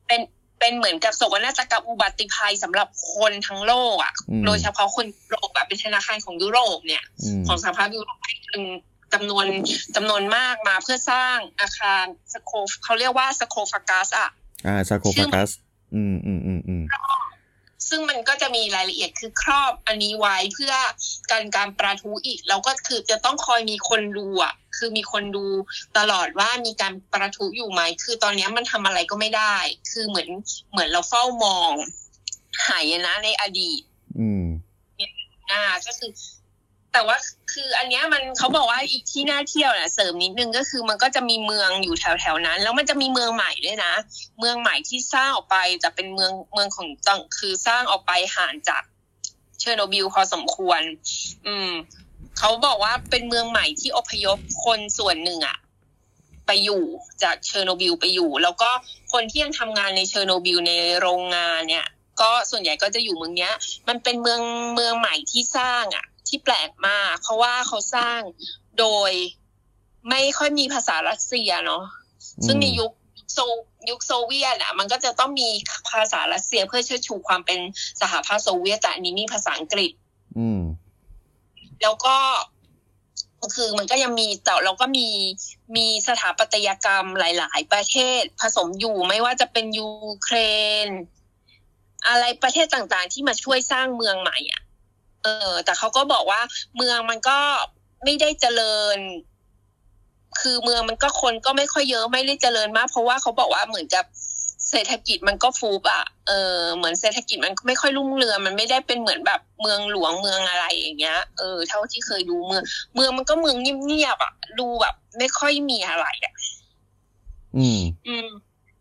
เป็นเป็นเหมือนกับโศกนาฏกรรมอุบัติภัยสำหรับคนทั้งโลกอะ อืม โดยเฉพาะคนยุโรปแบบเป็นธนาคารของยุโรปเนี่ย อืม ของสหภาพยุโรปให้เงินจำนวนจำนวนมากมาเพื่อสร้างอาคารสโคฟเขาเรียกว่าสโคฟากัสอะ อ่าซาโคฟากัส อืมอืมอืมอืม ซึ่งมันก็จะมีรายละเอียดคือครอบอันนี้ไว้เพื่อการการประทุอีก แล้วก็คือจะต้องคอยมีคนดูอะคือมีคนดูตลอดว่ามีการประทุอยู่ไหม คือตอนนี้มันทำอะไรก็ไม่ได้ คือเหมือนเหมือนเราเฝ้ามอง หายนะในอดีต อืมอ่าก็คือ แต่ว่าคืออันเนี้ยมันเขาบอกว่าอีกที่น่าเที่ยวน่ะเสริมนิดนึงก็คือมันก็จะมีเมืองอยู่แถวแถวนั้น แล้วมันจะมีเมืองใหม่ด้วยนะ เมืองใหม่ที่สร้างออกไปจะเป็นเมืองเมืองของตังคือสร้างออกไปห่างจากเชอร์โนบิลพอสมควร อืมเขาบอกว่าเป็นเมืองใหม่ที่อพยพคนส่วนหนึ่งอะไปอยู่จากเชอร์โนบิลไปอยู่ แล้วก็คนที่ยังทำงานในเชอร์โนบิลในโรงงานเนี่ย ก็ส่วนใหญ่ก็จะอยู่เมืองเนี้ย มันเป็นเมืองเมืองใหม่ที่สร้างอะ ที่แปลกมาก เพราะว่าเขาสร้างโดยไม่ค่อยมีภาษารัสเซียเนาะซึ่งในยุคโซยุคโซเวียตอะ มันก็จะต้องมีภาษารัสเซียเพื่อเชิดชูความเป็นสหภาพโซเวียตแต่อันนี้มีภาษาอังกฤษ อืม แล้วก็คือมันก็ยังมีแต่เราก็มีมีสถาปัตยกรรมหลาย ๆ ประเทศผสมอยู่ไม่ว่าจะเป็นยูเครน อะไรประเทศต่าง ๆ ที่มาช่วยสร้างเมืองใหม่อะ เออ แต่เขาก็บอกว่าเมืองมันก็ไม่ได้เจริญ คือเมืองมันก็คนก็ไม่ค่อยเยอะไม่ได้เจริญมาก เพราะว่าเขาบอกว่าเหมือนกับเศรษฐกิจมันก็ฟูบอะเออ เหมือนเศรษฐกิจมันไม่ค่อยรุ่งเรือง มันไม่ได้เป็นเหมือนแบบเมืองหลวงเมืองอะไรอย่างเงี้ย เออ เท่าที่เคยดูเมือง เมืองมันก็เมืองเงียบๆอะดูแบบ ไม่ค่อยมีอะไรอะอืม อืม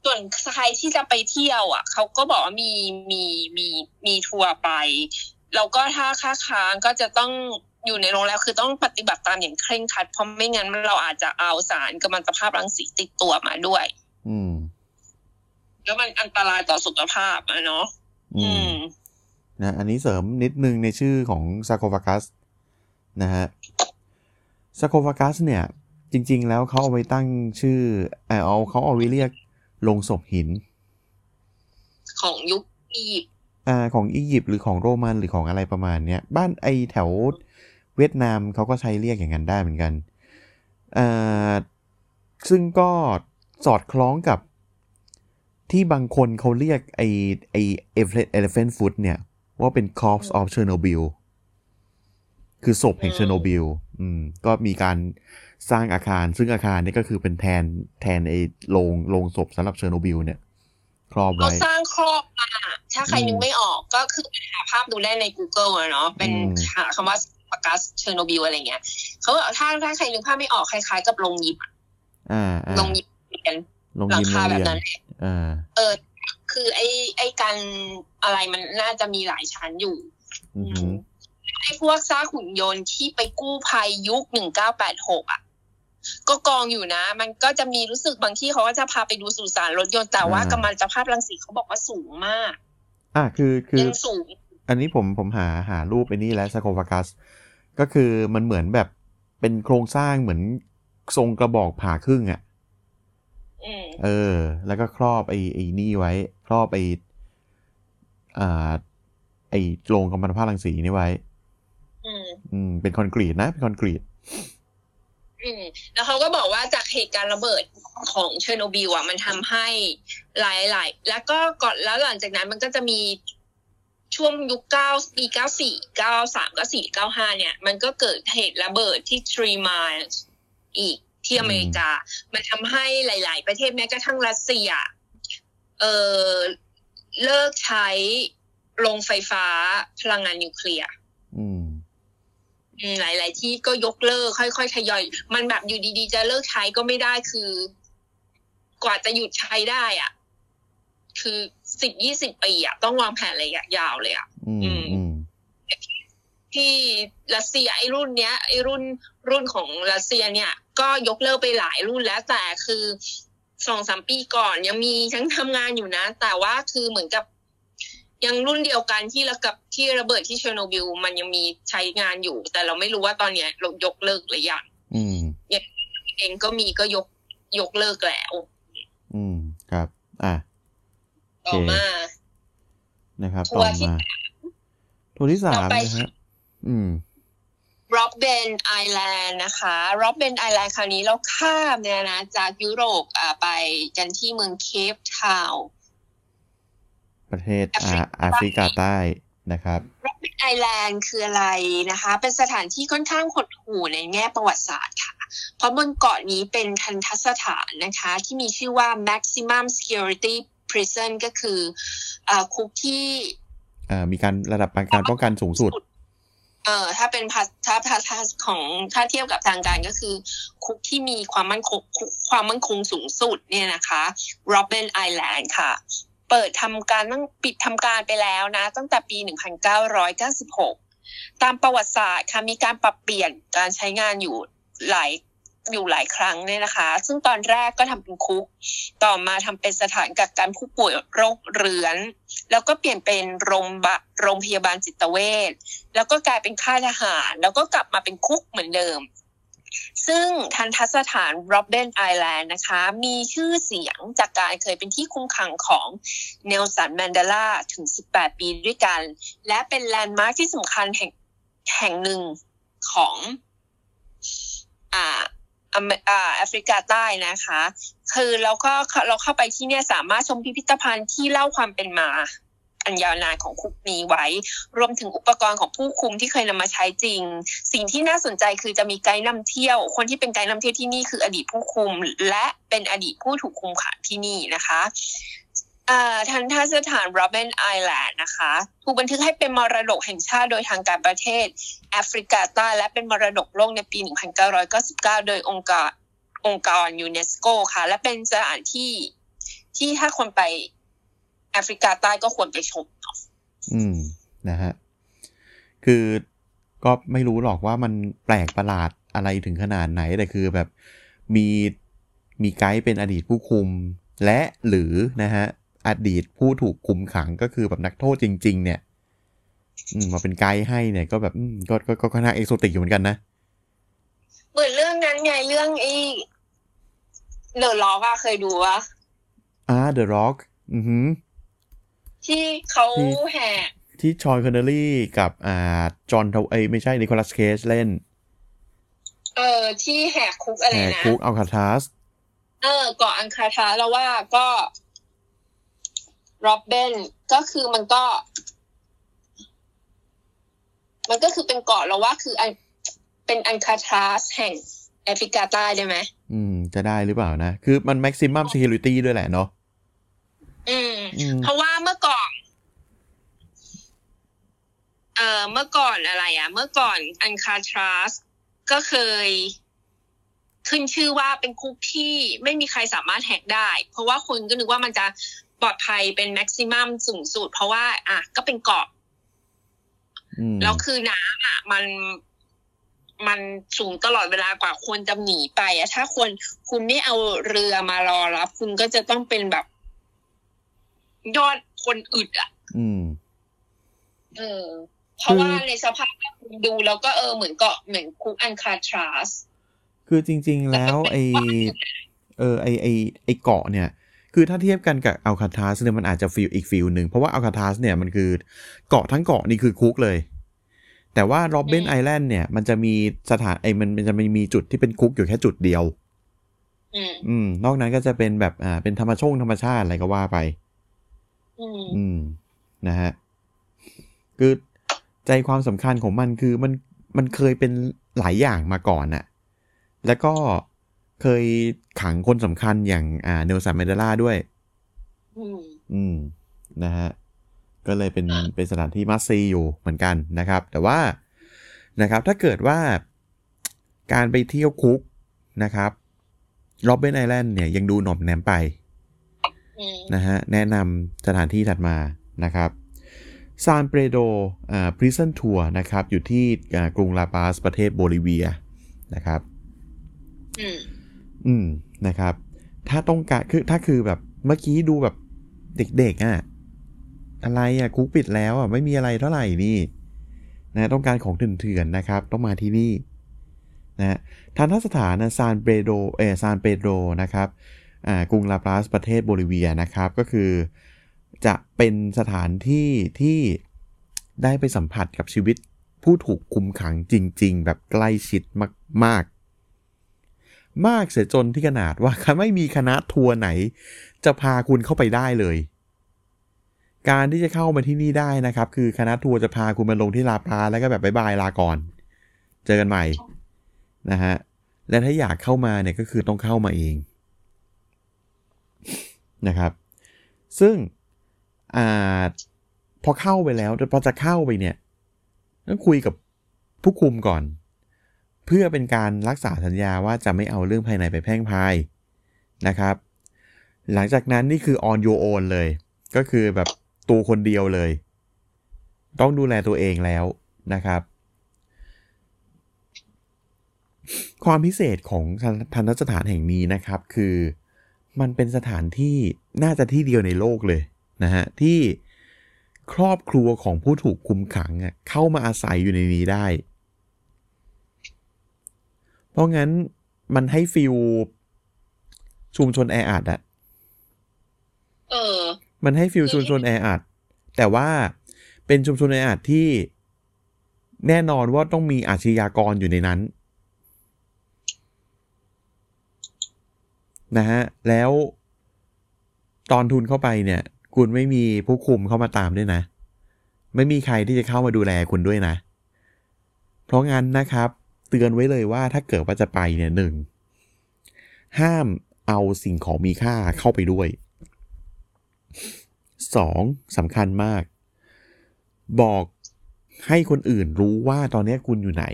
ส่วนใครที่จะไปเที่ยว อะ เขาก็บอกว่ามีมีมีมีทัวร์ไป แล้วก็ถ้าค้าค้างก็จะต้องอยู่ในโรงแรมคือต้องปฏิบัติตามอย่างเคร่งครัด เพราะไม่งั้นเราอาจจะเอาสารกัมมันตภาพรังสีติดตัวมาด้วย อืม แล้วมันอันตรายต่อสุขภาพอะเนาะอือืมมนะอันนี้เสริมนิดนึงในชื่อของซาโคฟากัสนะฮะซาโคฟากัสเนี่ย จริง ๆ แล้วเขาเอาไว้ตั้งชื่อเอ่อเอาเขาเอาไว้เรียกโลงศพหิน ของยุคอียิปต์ อ่าของอียิปต์หรือของโรมันหรือของอะไรประมาณเนี้ยบ้านไอ้แถวเวียดนามเขาก็ใช้เรียกอย่างนั้นได้เหมือนกันอ่าซึ่งก็สอดคล้องกับที่บางคนเขาเรียกไอไอ elephant foot เนี่ยว่าเป็น corpse of Chernobyl คือศพแห่งเชอร์โนบิลอืม ก็มีการสร้างอาคาร ซึ่งอาคารนี้ก็คือเป็นแทนแทนไอ้โรงโรงศพสำหรับเชอร์โนบิลเนี่ย ครอบเขาไว้สร้างครอบมา ถ้าใครอืมนึกไม่ออกก็คือไปหาภาพดูได้ใน Google อะเนาะเป็นอืมหาคำว่าปากัสเชอร์โนบิลอะไรเงี้ยเขาบอกถ้าถ้าใครนึกภาพไม่ออกคล้ายๆ กับโรงยิมอะอ่าอ่าโรงยิมเรียนโรงหลัยิงมโรคางแบบเรียนนั้นอ่าเออ คือไอ้ไอ้การอะไรมันน่าจะมีหลายชั้นอยู่อือหือไอ้พวกซากหุ่นยนต์ที่ไปกู้ภัยยุคหนึ่งเก้าแปดหกอะก็กองอยู่นะ มันก็จะมีรู้สึกบางที่เขาก็จะพาไปดูสุสานรถยนต์แต่ว่าอ่ากัมมันตภาพรังสีเขาบอกว่าสูงมาก อ่าคือคือยังสูงอันนี้ผมผมหาหารูปไอ้นี่แล้วซาโคฟากัส ก็คือมันเหมือนแบบเป็นโครงสร้างเหมือนทรงกระบอกผ่าครึ่งอะ่ะอืมเออ แล้วก็ครอบไอ้ไอ้นี่ไว้ ครอบไอ้อ่าไอ้โรงกำมันตภาพรังสีนี่ไว้อืมอืมเป็นคอนกรีตนะ เป็นคอนกรีต อืมแล้วเขาก็บอกว่าจากเหตุการณ์ระเบิดของเชอร์โนบิลอะมันทำให้หลายหลายแล้วก็ก่อนแล้วหลังจากนั้นมันก็จะมีช่วงยุคเก้าปีเก้าสี่เก้าสามเก้าสี่เก้าห้าเนี่ย มันก็เกิดเหตุระเบิดที่ Three Miles อีกที่อเมริกา มันทำให้หลาย ๆ ประเทศแม้กระทั่งรัสเซีย เออเลิกใช้โรงไฟฟ้าพลังงานนิวเคลียร์อืมอืม หลาย ๆ ที่ก็ยกเลิกค่อย ๆ ทยอย มันแบบอยู่ดี ๆ จะเลิกใช้ก็ไม่ได้คือ กว่าจะหยุดใช้ได้อะ คือสิบยี่สิบปีอะต้องวางแผนระยะยาวเลยอะอืมอืมอืมที่รัสเซียไอ้รุ่นเนี้ยไอ้รุ่นรุ่นของรัสเซียเนี่ย ก็ยกเลิกไปหลายรุ่นแล้วแต่คือสองสามปีก่อนยังมีทั้งทำงานอยู่นะ แต่ว่าคือเหมือนกับ ยังรุ่นเดียวกันที่ระกับที่ระเบิดที่เชอร์โนบิลมันยังมีใช้งานอยู่ แต่เราไม่รู้ว่าตอนเนี้ยเรายกเลิกหรือยังอืมเองก็มีก็ยกยกเลิกแล้วอืมครับ อะต่อมานะครับทัวร์ที่ต่อมาตัวที่สามต่อไปนะฮะอืม Robben Island นะคะ Robben Island คราวนี้เราข้ามเนี่ยนะ จากยุโรปอ่าไปกันที่เมืองเคปทาวน์ ประเทศแอฟริอ่ากาแอฟริกาใต้นะครับ Robben Island คืออะไรนะคะ เป็นสถานที่ค่อนข้างหดหู่ในแง่ประวัติศาสตร์ค่ะ เพราะบนเกาะนี้เป็นทัณฑสถานนะคะ ที่มีชื่อว่า maximum security prison ก็คืออาคุกที่อ่ามีการระดับการป้องกันสูงสุด เอ่อถ้าเป็นภาถ้าภาษาของถ้าเทียบกับทางการก็คือ คุกที่มีความมั่นคงคุกความมั่นคงสูงสุดเนี่ยนะคะ Robben Island ค่ะ เปิดทำการตั้งปิดทำการไปแล้วนะ ตั้งแต่ปี 1996 ตามประวัติศาสตร์ค่ะมีการปรับเปลี่ยนการใช้งานอยู่หลายอยู่หลายครั้งเนี่ยนะคะ ซึ่งตอนแรกก็ทำเป็นคุก ต่อมาทำเป็นสถานกักกันผู้ป่วยโรคเรื้อน แล้วก็เปลี่ยนเป็นโรงบะโรงพยาบาลจิตเวชแล้วก็กลายเป็นค่ายทหาร แล้วก็กลับมาเป็นคุกเหมือนเดิม ซึ่งทัณฑสถาน Robben Island นะคะ มีชื่อเสียงจากการเคยเป็นที่คุมขังของเนลสันแมนเดลาถึง 18 ปีด้วยกัน และเป็นแลนด์มาร์คที่สำคัญแห่งแห่งหนึ่งของอ่าอเมอ่าแอฟริกาใต้นะคะ คือเราก็เราเข้าไปที่เนี่ยสามารถชมพิพิธภัณฑ์ที่เล่าความเป็นมา อันยาวนานของคุกนี้ไว้ รวมถึงอุปกรณ์ของผู้คุมที่เคยนำมาใช้จริง สิ่งที่น่าสนใจคือจะมีไกด์นำเที่ยว คนที่เป็นไกด์นำเที่ยวที่นี่คืออดีตผู้คุม และเป็นอดีตผู้ถูกคุมขังที่นี่นะคะทันทสถานโรเบนไอแลนด์นะคะถูกบันทึกให้เป็นมรดกแห่งชาติโดยทางการประเทศแอฟริกาใต้และเป็นมรดกโลกในปี 1999 โดยองค์การองค์กรยูเนสโกค่ะ และเป็นสถานที่ที่ถ้าคนไป แอฟริกาใต้ก็ควรไปชมอืมนะฮะคือก็ไม่รู้หรอกว่ามันแปลกประหลาดอะไรถึงขนาดไหนแต่คือแบบมีมีไกด์เป็นอดีตผู้คุม และหรือนะฮะอดีตผู้ถูกคุมขังก็คือแบบนักโทษจริง ๆ เนี่ยอืมมาเป็นไกด์ให้เนี่ยก็แบบอืมก็ก็ก็ก็น่า exotic อยู่เหมือนกันนะเหมือนเรื่องนั้นไงเรื่องไอ้ The Rock อะเคยดูวะอ่า The Rock อือหือ ที่เขาที่แหกที่ฌอนคอนเนอรี่กับอ่าจอห์นทราโวเอ้ยไม่ใช่นิโคลัสเคจเล่น เออที่แหกคุกอะไรแหกนะคุกอัลคาทัสเออเกาะอังคาทาแล้วว่าก็โรบเบนก็คือมันก็ มันก็คือเป็นเกาะแล้วว่าคืออันเป็นอังคาทาสแห่งแอฟริกาใต้ได้ไหม อืม จะได้หรือเปล่านะ คือมัน maximum security ด้วยแหละเนาะ อืมอืม เพราะว่าเมื่อก่อน เอ่อ เมื่อก่อนอะไรอะเมื่อก่อนอันคาทรัสก็เคยขึ้นชื่อว่าเป็นคุกที่ไม่มีใครสามารถแฮกได้ เพราะว่าคนก็นึกว่ามันจะปลอดภัยเป็นแม็กซิมัมสูงสุด เพราะว่า อะ ก็เป็นเกาะอืมแล้วคือน้ำอะ มันมันสูงตลอดเวลากว่าคนจะหนีไปอะถ้าคนคุณไม่เอาเรือมารอรับ คุณก็จะต้องเป็นแบบ ยอดคนอึดอะ อืม เออ เพราะว่าในสภาพที่คุณดูแล้วก็เออเหมือนเกาะเหมือนคุกอันคาทรัสคือจริง ๆ แล้วไอเออไอไอไอเกาะเนี่ย คือถ้าเทียบกันกับอัลคาทัสเนี่ยมันอาจจะฟีลอีกฟีลหนึ่งเพราะว่าอัลคาทัสเนี่ยมันคือเกาะทั้งเกาะนี่คือคุกเลย แต่ว่าโรบเบนอืมไอแลนด์เนี่ยมันจะมีสถานไอมันมันจะมีมีจุดที่เป็นคุกอยู่แค่จุดเดียวอืมอืม นอกนั้นก็จะเป็นแบบอ่าเป็นธรรมชงธรรมชาติอะไรก็ว่าไป อืมอืมนะฮะคือใจความสำคัญของมันคือมันมันเคยเป็นหลายอย่างมาก่อนน่ะ แล้วก็เคยขังคนสำคัญอย่างอ่าเนลสันเมเดล่าด้วย อืมอืมนะฮะ ก็เลยเป็นเป็นสถานที่มัสซีอยู่เหมือนกันนะครับ แต่ว่านะครับ ถ้าเกิดว่าการไปเที่ยวคุกนะครับ Robben Island เนี่ยยังดูหน่อมแนมไปอืม นะฮะแนะนำสถานที่ถัดมานะครับ San Pedro อ่า prison tour นะครับ อยู่ที่อ่ากรุงลาปาสประเทศโบลิเวียนะครับอืมอืมนะครับ ถ้าต้องการคือถ้าคือแบบเมื่อกี้ดูแบบเด็กๆอะอะไรอะคุกปิดแล้วอะไม่มีอะไรเท่าไหร่นี่นะต้องการของเถื่อนๆนะครับ ต้องมาที่นี่นะทันทสถานซานเปโดเออซานเปโดนะครับอ่า กรุงลาปาสประเทศโบลิเวียนะครับ ก็คือจะเป็นสถานที่ที่ได้ไปสัมผัสกับชีวิตผู้ถูกคุมขังจริง ๆ แบบใกล้ชิดมากๆ มากเสียจนที่ขนาดว่าไม่มีคณะทัวร์ไหน จะพาคุณเข้าไปได้เลย การที่จะเข้ามาที่นี่ได้นะครับ คือคณะทัวร์จะพาคุณมาลงที่ลาปลาแล้วก็แบบบายบายลาก่อน เจอกันใหม่นะฮะและถ้าอยากเข้ามาเนี่ยก็คือต้องเข้ามาเอง นะครับ ซึ่งอาพอเข้าไปแล้วพอจะเข้าไปเนี่ยต้องคุยกับผู้คุมก่อน เพื่อเป็นการรักษาสัญญาว่าจะไม่เอาเรื่องภายในไปแพร่งพายนะครับ หลังจากนั้นนี่คือ on your own เลย ก็คือแบบตัวคนเดียวเลย ต้องดูแลตัวเองแล้วนะครับ ความพิเศษของทันตสถานแห่งนี้นะครับคือ มันเป็นสถานที่น่าจะที่เดียวในโลกเลยนะฮะที่ครอบครัวของผู้ถูกคุมขังอะเข้ามาอาศัยอยู่ในนี้ได้ เพราะงั้นมันให้ฟิลชุมชนแออัดอะเออ มันให้ฟิลชุมชนแออัดแต่ว่าเป็นชุมชนแออัดที่แน่นอนว่าต้องมีอาชญากรอยู่ในนั้น นะฮะ แล้วตอนทุนเข้าไปเนี่ย คุณไม่มีผู้คุมเข้ามาตามด้วยนะ ไม่มีใครที่จะเข้ามาดูแลคุณด้วยนะ เพราะงั้นนะครับ เตือนไว้เลยว่าถ้าเกิดว่าจะไปเนี่ยหนึ่งห้ามเอาสิ่งของมีค่าเข้าไปด้วยสองสำคัญมาก บอกให้คนอื่นรู้ว่าตอนนี้คุณอยู่ไหน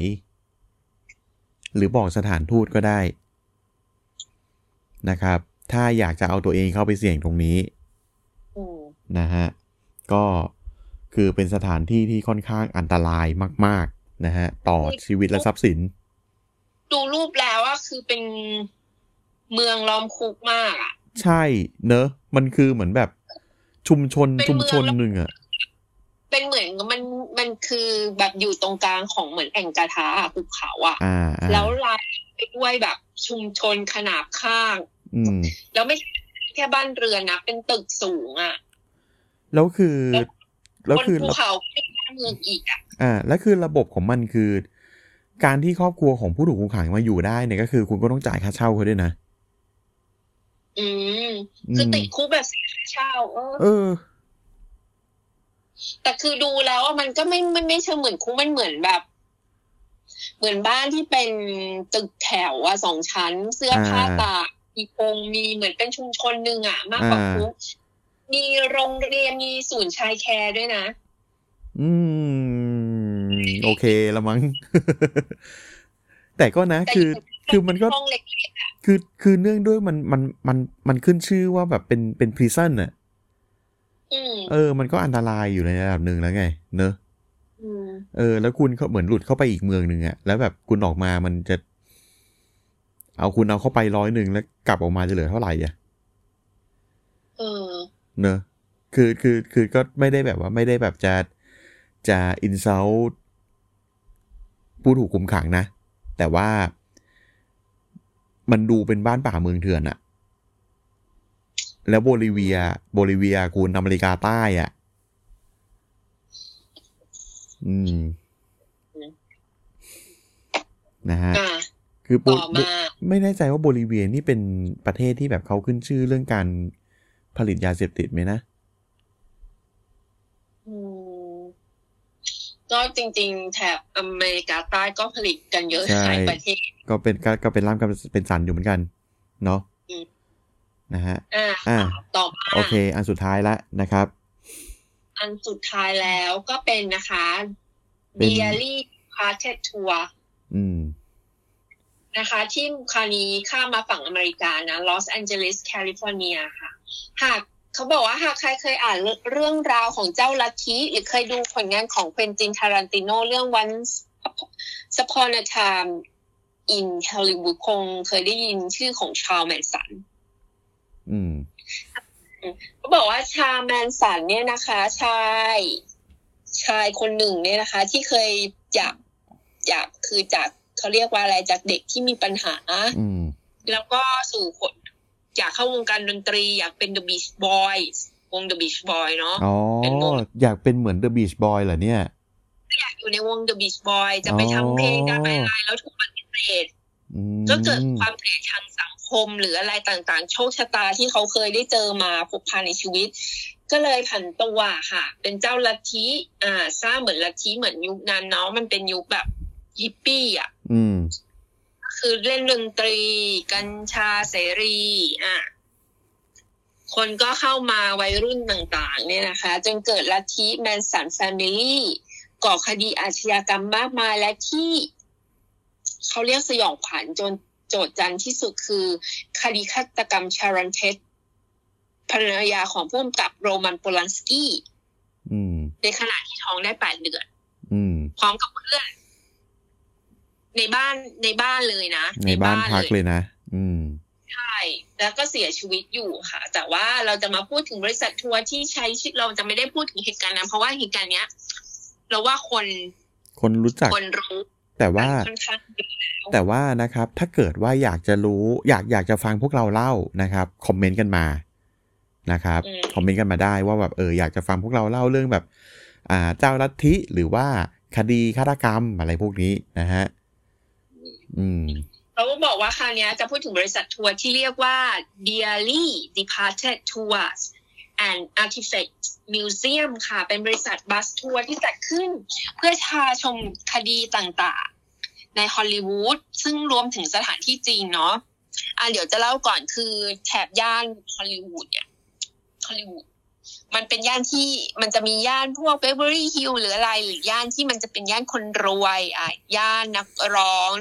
หรือบอกสถานทูตก็ได้ นะครับ ถ้าอยากจะเอาตัวเองเข้าไปเสี่ยงตรงนี้อืมนะฮะก็คือเป็นสถานที่ที่ค่อนข้างอันตรายมาก ๆ นะฮะ ต่อชีวิตและทรัพย์สิน ดูรูปแล้วว่าคือเป็นเมืองล้อมคุกมากอะ ใช่เนอะ มันคือเหมือนแบบชุมชนเป็นชุมเมืองชนหนึ่งอะเป็นเหมือนมันมันคือแบบอยู่ตรงกลางของเหมือนแอ่งกระทะอะภูเขาอะอ่าอ่าแล้วรายไปด้วยแบบ ชุมชนขนาบข้าง อืม แล้วไม่ใช่แค่บ้านเรือนนะ เป็นตึกสูงอะ แล้วคือ แล้วบนคือภูเขาเป็นบ้านเมืองอีกอะ อ่า แล้วคือระบบของมันคือ การที่ครอบครัวของผู้ถูกคุมขังมาอยู่ได้เนี่ยก็คือคุณก็ต้องจ่ายค่าเช่าเขาด้วยนะ อืมอืคือมติดคุกแบบเสียค่าเช่า เออเออ แต่คือดูแล้วอะมันก็ไม่ไม่ไม่เชิงเหมือนคุกมันเหมือนแบบ เหมือนบ้านที่เป็นตึกแถวอะสองชั้น เสื้อผ้าอ่าตากมีโปงมีเหมือนเป็นชุมชนหนึ่งอะมากกว่าอ่าคุกมีโรงเรียนมีศูนย์ child care ด้วยนะ อืม โอเคละมั้ง แต่ก็นะแต่คือ คือมันก็ห้องเล็กคือคือเนื่องด้วยมันมันมันมันขึ้นชื่อว่าแบบเป็นเป็น prison อะๆอืมเออ มันก็อันตรายอยู่ในระดับหนึ่งแล้วไง เนอะอืม เออ แล้วคุณเขาเหมือนหลุดเข้าไปอีกเมืองหนึ่งอะแล้วแบบคุณออกมามันจะ เอาคุณเอาเข้าไปร้อยหนึ่งแล้วกลับออกมาจะเหลือเท่าไหร่อะเออ เนอะคือคือคือก็ไม่ได้แบบว่าไม่ได้แบบจะจะอินเซลผู้ถูกคุมขังนะ แต่ว่ามันดูเป็นบ้านป่าเมืองเถื่อนอะแล้วโบลิเวีย โบลิเวียคุณอเมริกาใต้อะ อืมนะฮะอ่าคือโบต่อมาไม่แน่ใจว่าโบลิเวียนี่เป็นประเทศที่แบบเขาขึ้นชื่อเรื่องการผลิตยาเสพติดไหมนะอืมก็จริง ๆ แถบอเมริกาใต้ก็ผลิตกันเยอะใช่หลายประเทศก็เป็นก็ก็เป็นร่ามกันเป็นสันอยู่เหมือนกัน เนาะอืมนะฮะอ่าอ่าต่อมาโอเค อันสุดท้ายละนะครับ อันสุดท้ายแล้วก็เป็นนะคะเป็น Dearly Departed Tour อืมนะคะ ที่คราวนี้ข้ามมาฝั่งอเมริกานะลอสแอนเจลิสแคลิฟอร์เนียค่ะ หากเขาบอกว่าหากใครเคยอ่านเรื่องราวของเจ้าลัทธิหรือเคยดูผลงานของเควนตินทารันติโนเรื่อง Once Upon a Time in Hollywood คงเคยได้ยินชื่อของชา l แมนสัน อืม เขาบอกว่าชาแมนสันเนี่ยนะคะชายชายคนหนึ่งเนี่ยนะคะ ที่เคยอยากอยากคือจากเขาเรียกว่าอะไรจากเด็กที่มีปัญหาอืมแล้วก็สู่คนอยากเข้าวงการดนตรี อยากเป็น The Beach Boys วง The Beach Boy เนาะอ๋อเป็นวงอยากเป็นเหมือน The Beach Boy เหรอเนี่ย อยากอยู่ในวง The Beach Boy จะไปทำเพลงได้อะไรแล้วถูกปฏิเสธอืม ก็เกิดความเกลียดชังสังคมหรืออะไรต่างๆ โชคชะตาที่เขาเคยได้เจอมาพบพานในชีวิต ก็เลยผันตัวค่ะ เป็นเจ้าลัทธิอ่าสร้างเหมือนลัทธิเหมือนยุคนั้นเนาะมันเป็นยุคแบบฮิปปี้อะอืมคือเล่นดนตรี กัญชาเสรีอะคนก็เข้ามาวัยรุ่นต่างๆ เนี่ยนะคะ จนเกิดลัทธิ Manson Family ก่อคดีอาชญากรรมมากมายและที่ เขาเรียกสยองขวัญจนโจทย์จันที่สุดคือคดีฆาตกรรมชารอนเทตภรรยาของผู้กำกับโรมันโปลันสกี้อืมในขณะที่ท้องได้แปดเดือนอืมพร้อมกับเพื่อน ในบ้านในบ้านเลยนะ ในบ้านพักเลยนะ อืมใช่แล้วก็เสียชีวิตอยู่ค่ะ แต่ว่าเราจะมาพูดถึงบริษัททัวร์ที่ใช้ชื่อเราจะไม่ได้พูดถึงเหตุการณ์นั้นเพราะว่าเหตุการณ์เนี้ย เราว่าคนคนรู้จักคนรู้ แต่ว่ากันค่อนข้างเยอะแต่ว่านะครับ ถ้าเกิดว่าอยากจะรู้ อยากอยากจะฟังพวกเราเล่านะครับคอมเมนต์กันมานะครับคอมเมนต์กันมาได้ว่าแบบเอออยากจะฟังพวกเราเล่าเรื่องแบบอ่าเจ้าลัทธิหรือว่าคดีฆาตกรรมอะไรพวกนี้นะฮะอืมเราก็บอกว่าคราวเนี้ยจะพูดถึงบริษัททัวร์ที่เรียกว่า Dearly Departed Tours and Artifact Museum ค่ะ เป็นบริษัทบัสทัวร์ที่จัดขึ้น เพื่อชาชมคดีต่างๆ ในฮอลลีวูดซึ่งรวมถึงสถานที่จริงเนาะอะเดี๋ยวจะเล่าก่อนคือแถบย่านฮอลลีวูดเนี่ยฮอลลีวูดมันเป็นย่านที่มันจะมีย่านพวก Beverly Hills หรืออะไรหรือย่านที่มันจะเป็นย่านคนรวยอะย่านนักร้อง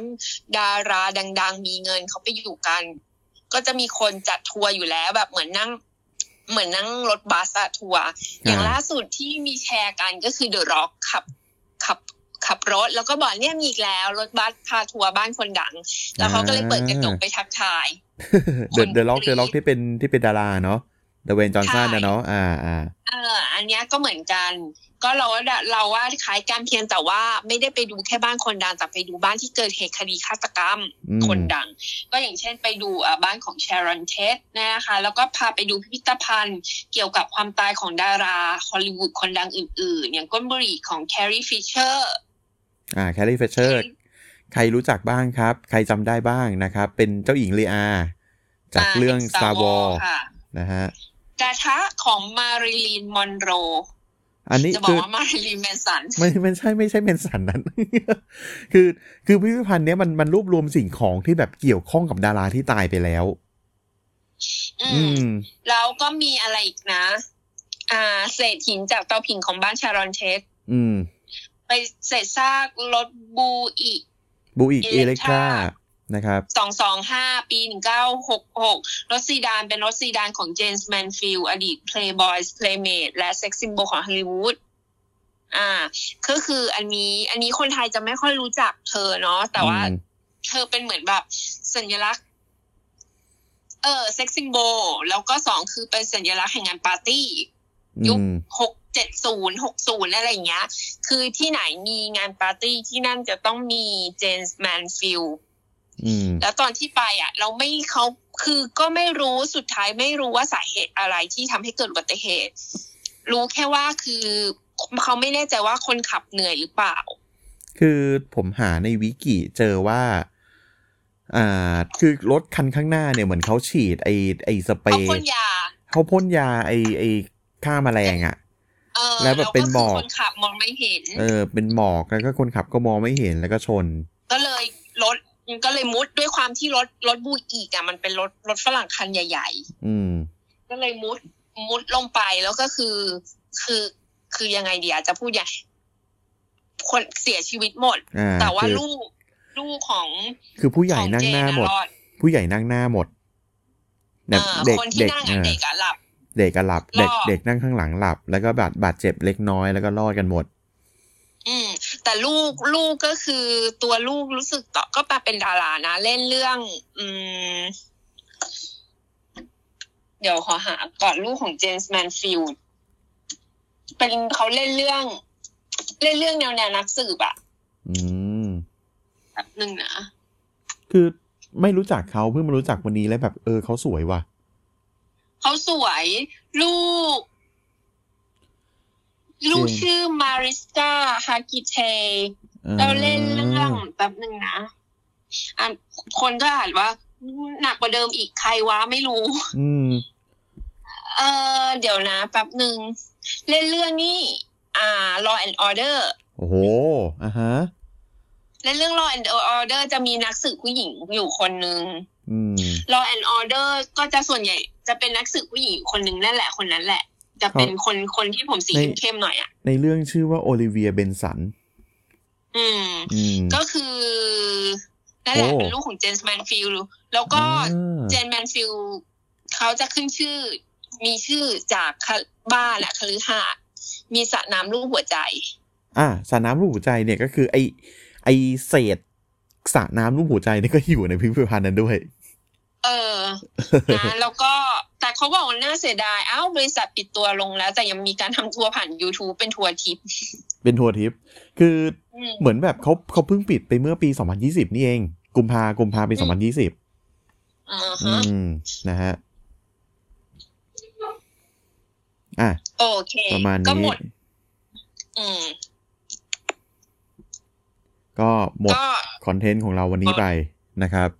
ดาราดัง ๆ มีเงินเขาไปอยู่กัน ก็จะมีคนจัดทัวร์อยู่แล้วแบบเหมือนนั่ง เหมือนนั่งรถบัสอะทัวร์อย่างอ่าล่าสุดที่มีแชร์กันก็คือ The Rock ขับขับขับรถแล้วก็บอกเนี่ยมีอีกแล้วรถบัสพาทัวร์บ้านคนดัง แล้วเขาก็เลยเปิดกระจกไปทักทายThe The Rock The Rock ที่เป็นที่เป็นดาราเนาะดเวย์นจอห์นสันใช่นะเนาะอ่าอ่าเอออันเนี้ยก็เหมือนกัน ก็เราว่าเราว่าคล้ายกันเพียงแต่ว่าไม่ได้ไปดูแค่บ้านคนดังแต่ไปดูบ้านที่เกิดเหตุคดีฆาตกรรมอืมคนดัง ก็อย่างเช่นไปดูอะบ้านของช r รอนเทสนะคะแล้วก็พาไปดูพิพิธภัณฑ์ เกี่ยวกับความตายของดาราฮอลลีวูดคนดังอื่น ๆ อย่างก้นบุหรี่ของแค r รีฟิชเชอร์อ่าแคร์รีฟิชเชอร์ใครรู้จักบ้างครับ ใครจำได้บ้างนะครับ เป็นเจ้าหญิงเลอาจากเรื่อง Star Wars ค่ะนะฮะกระทะของมาริลีนมอนโร อันนี้จะบอคืกอว่ามาริลีนแมนสันไม่ไม่ใช่ไม่ใช่เมนสันนั้น คือคือพิพิธภัณฑ์เนี้ยมันมันรวบรวมสิ่งของที่แบบเกี่ยวข้องกับดาราที่ตายไปแล้ว อือืมมแล้วก็มีอะไรอีกนะ อ่า เศษหินจากเตาผิงของบ้านชารอนเทสอืม ไปเศษซากรถ Buickบูอิกเอเล็กทรา Electra นะครับสองสองห้าปีหนึ่งเก้าหกหกรถซีดานเป็นรถซีดานของเจย์นแมนส์ฟิลด์อดีต Playboy Playmate และ sex symbol ของฮอลลีวูดอ่า ก็คืออันนี้อันนี้คนไทยจะไม่ค่อยรู้จักเธอเนาะแต่ว่าอืมเธอเป็นเหมือนแบบสัญลักษณ์ เออ sex symbol แล้วก็สองคือเป็นสัญลักษณ์แห่งงานปาร์ตี้ ยุคอืมหกเจ็ดศูนย์หกศูนย์อะไรอย่างเงี้ย คือที่ไหนมีงานปาร์ตี้ที่นั่นจะต้องมีเจย์นแมนส์ฟิลด์อืม แล้วตอนที่ไปอะ เราไม่เขาคือก็ไม่รู้สุดท้ายไม่รู้ว่าสาเหตุอะไรที่ทำให้เกิดอุบัติเหตุ รู้แค่ว่าคือเขาไม่แน่ใจว่าคนขับเหนื่อยหรือเปล่า คือผมหาในวิกิเจอว่าอ่าคือรถคันข้างหน้าเนี่ยเหมือนเขาฉีดไอไอสเปรเขาย์พ่นยาเขาพ่นยาไอไอฆ่าแมลงอะ่ะเออแล้วแบบเป็นหมอกคนขับมองไม่เห็น เออ เป็นหมอกแล้วก็คนขับก็มองไม่เห็นแล้วก็ชน ก็เลยรถ ก็เลยมุดด้วยความที่รถรถบูอีกอะมันเป็นรถรถฝรั่งคันใหญ่ ๆ อืม ก็เลยมุดมุดลงไปแล้วก็คือ คือ คือยังไงดีอาจจะพูดอย่างคนเสียชีวิตหมดอ่าแต่ว่าคือลูกลูกของ คือผู้ใหญ่ของนั่งเจหน้านะหมดรอดผู้ใหญ่นั่งหน้าหมดแบบเออเด็กคนที่เด็กนั่งเออะอเด็กอะหลับ เด็กก็หลับ เด็กรอดเด็กนั่งข้างหลังหลับ แล้วก็บาดบาดเจ็บเล็กน้อยแล้วก็รอดกันหมด อืม แต่ลูกลูกก็คือตัวลูกรู้สึกต่อก็มาเป็นดารานะ เล่นเรื่อง อืม เดี๋ยวขอหาก่อนลูกของเจย์นแมนส์ฟิลด์เป็นเขาเล่นเรื่อง เล่นเรื่องแนวแนวนักสืบอะอืมแบบหนึ่งนะคือไม่รู้จักเขาเพิ่งมารู้จักวันนี้แล้วแบบ เออเขาสวยว่ะเขาสวย ลูก ลูกชื่อมาริสกาฮากิเทเราเล่นเรื่องแบบหนึ่งนะอะคนก็อ่านว่า หนักกว่าเดิมอีกใครวะไม่รู้ อืม เออเดี๋ยวนะแป๊บหนึ่งเล่นเรื่องนี้อ่า Law and Order โอ้โหอะฮะเล่นเรื่อง Law and Order จะมีนักสืบผู้หญิงอยู่คนหนึ่งอืม Law and Order ก็จะส่วนใหญ่จะเป็นนักสืบผู้หญิงอยู่คนหนึ่งนั่นแหละคนนั้นแหละ จะเป็นคนคนที่ผมสีในเข้มๆหน่อยอะ ในเรื่องชื่อว่าโอลิเวียเบนสัน อืมอืมก็คือนั่นแหละโอ้เป็นลูกของเจนส์แมนฟิลด์แล้วก็อ่าเจนแมนฟิลด์เขาจะขึ้นชื่อ มีชื่อจากบ้านอะคฤหาสน์มีสระน้ำรูปหัวใจ อ่าสระน้ำรูปหัวใจเนี่ยก็คือ ไอไอเศษสระน้ำรูปหัวใจเนี่ยก็อยู่ในพิพิธภัณฑ์นั้นด้วย เออนะแล้วก็ แต่เขาบอกว่าน่าเสียดายอ้าวบริษัทปิดตัวลงแล้ว แต่ยังมีการทำทัวร์ผ่าน YouTube เป็นทัวร์ทิป เป็นทัวร์ทิป คืออืมเหมือนแบบเขาเขาเพิ่งปิดไปเมื่อปี 2020 นี่เอง กุมภากุมภาปีอืม2020อ่าอืฮะมนะฮะอะโอเค ประมาณก็นี้หมดอืมก็หมดก็คอนเทนต์ของเราวันนี้ไปนะครับอ่าอืม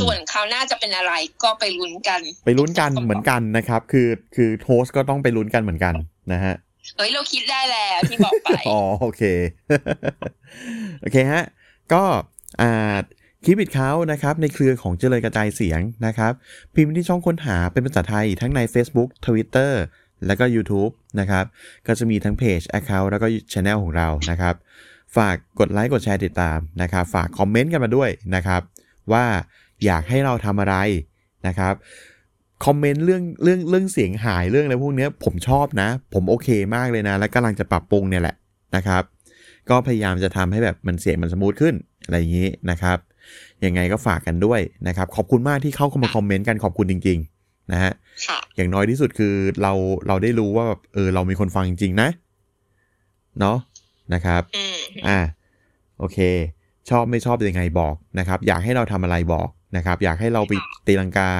ส่วนคราวหน้าจะเป็นอะไรก็ไปลุ้นกัน ไปลุ้นกันเหมือนกันนะครับ คือคือโฮสต์ก็ต้องไปลุ้นกันเหมือนกันนะฮะเฮ้ยเราคิดได้แล้วที่บอกไปอ๋อโอเคโอเคฮะก็อ่าคลิปบิดเขานะครับ ในเครือของเจริญกระจายเสียงนะครับ พิมพ์ที่ช่องค้นหาเป็นภาษาไทยทั้งใน Facebook Twitter แล้วก็ YouTube นะครับ ก็จะมีทั้งเพจ Account แล้วก็ช anel ของเรานะครับ ฝากกดไลค์กดแชร์ติดตามนะครับ ฝากคอมเมนต์กันมาด้วยนะครับ ว่า อยากให้เราทำอะไรนะครับคอมเมนต์เรื่องเรื่องเรื่องเสียงหายเรื่องอะไรพวกเนี้ยผมชอบนะ ผมโอเคมากเลยนะ และกำลังจะปรับปรุงเนี่ยแหละนะครับ ก็พยายามจะทำให้แบบมันเสียงมัน smooth ขึ้นอะไรอย่างนี้นะครับยังไงก็ฝากกันด้วยนะครับ ขอบคุณมากที่เข้ามาคอมเมนต์กันขอบคุณจริงนะฮะค่ะอย่างน้อยที่สุดคือเราเราได้รู้ว่าแบบเออเรามีคนฟังจริงๆนะ เนาะนะครับอืมอ่าโอเค ชอบไม่ชอบยังไงบอกนะครับ อยากให้เราทำอะไรบอก นะครับ อยากให้เราไปตีลังกา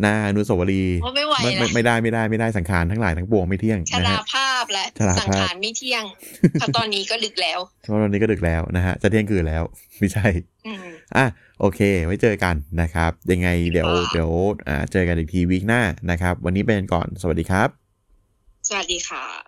หน้าอนุสาวรีย์โอ้ไม่ไหวไม่ไม่แล้วไม่ได้ไม่ได้ไม่ได้สังขารทั้งหลายทั้งปวงไม่เที่ยงชนะราฮะภาพและชราภาพสังขารไม่เที่ยงเพราะตอนนี้ก็ดึกแล้วเพราะตอนนี้ก็ดึกแล้วนะฮะจะเที่ยงคืนแล้ว ไม่ใช่อืมอะโอเค ไว้เจอกันนะครับ ยังไงเดี๋ยวค่ะเดี๋ยวอ่าเจอกันอีกทีวีคหน้านะครับ วันนี้เป็นก่อนสวัสดีครับ สวัสดีค่ะ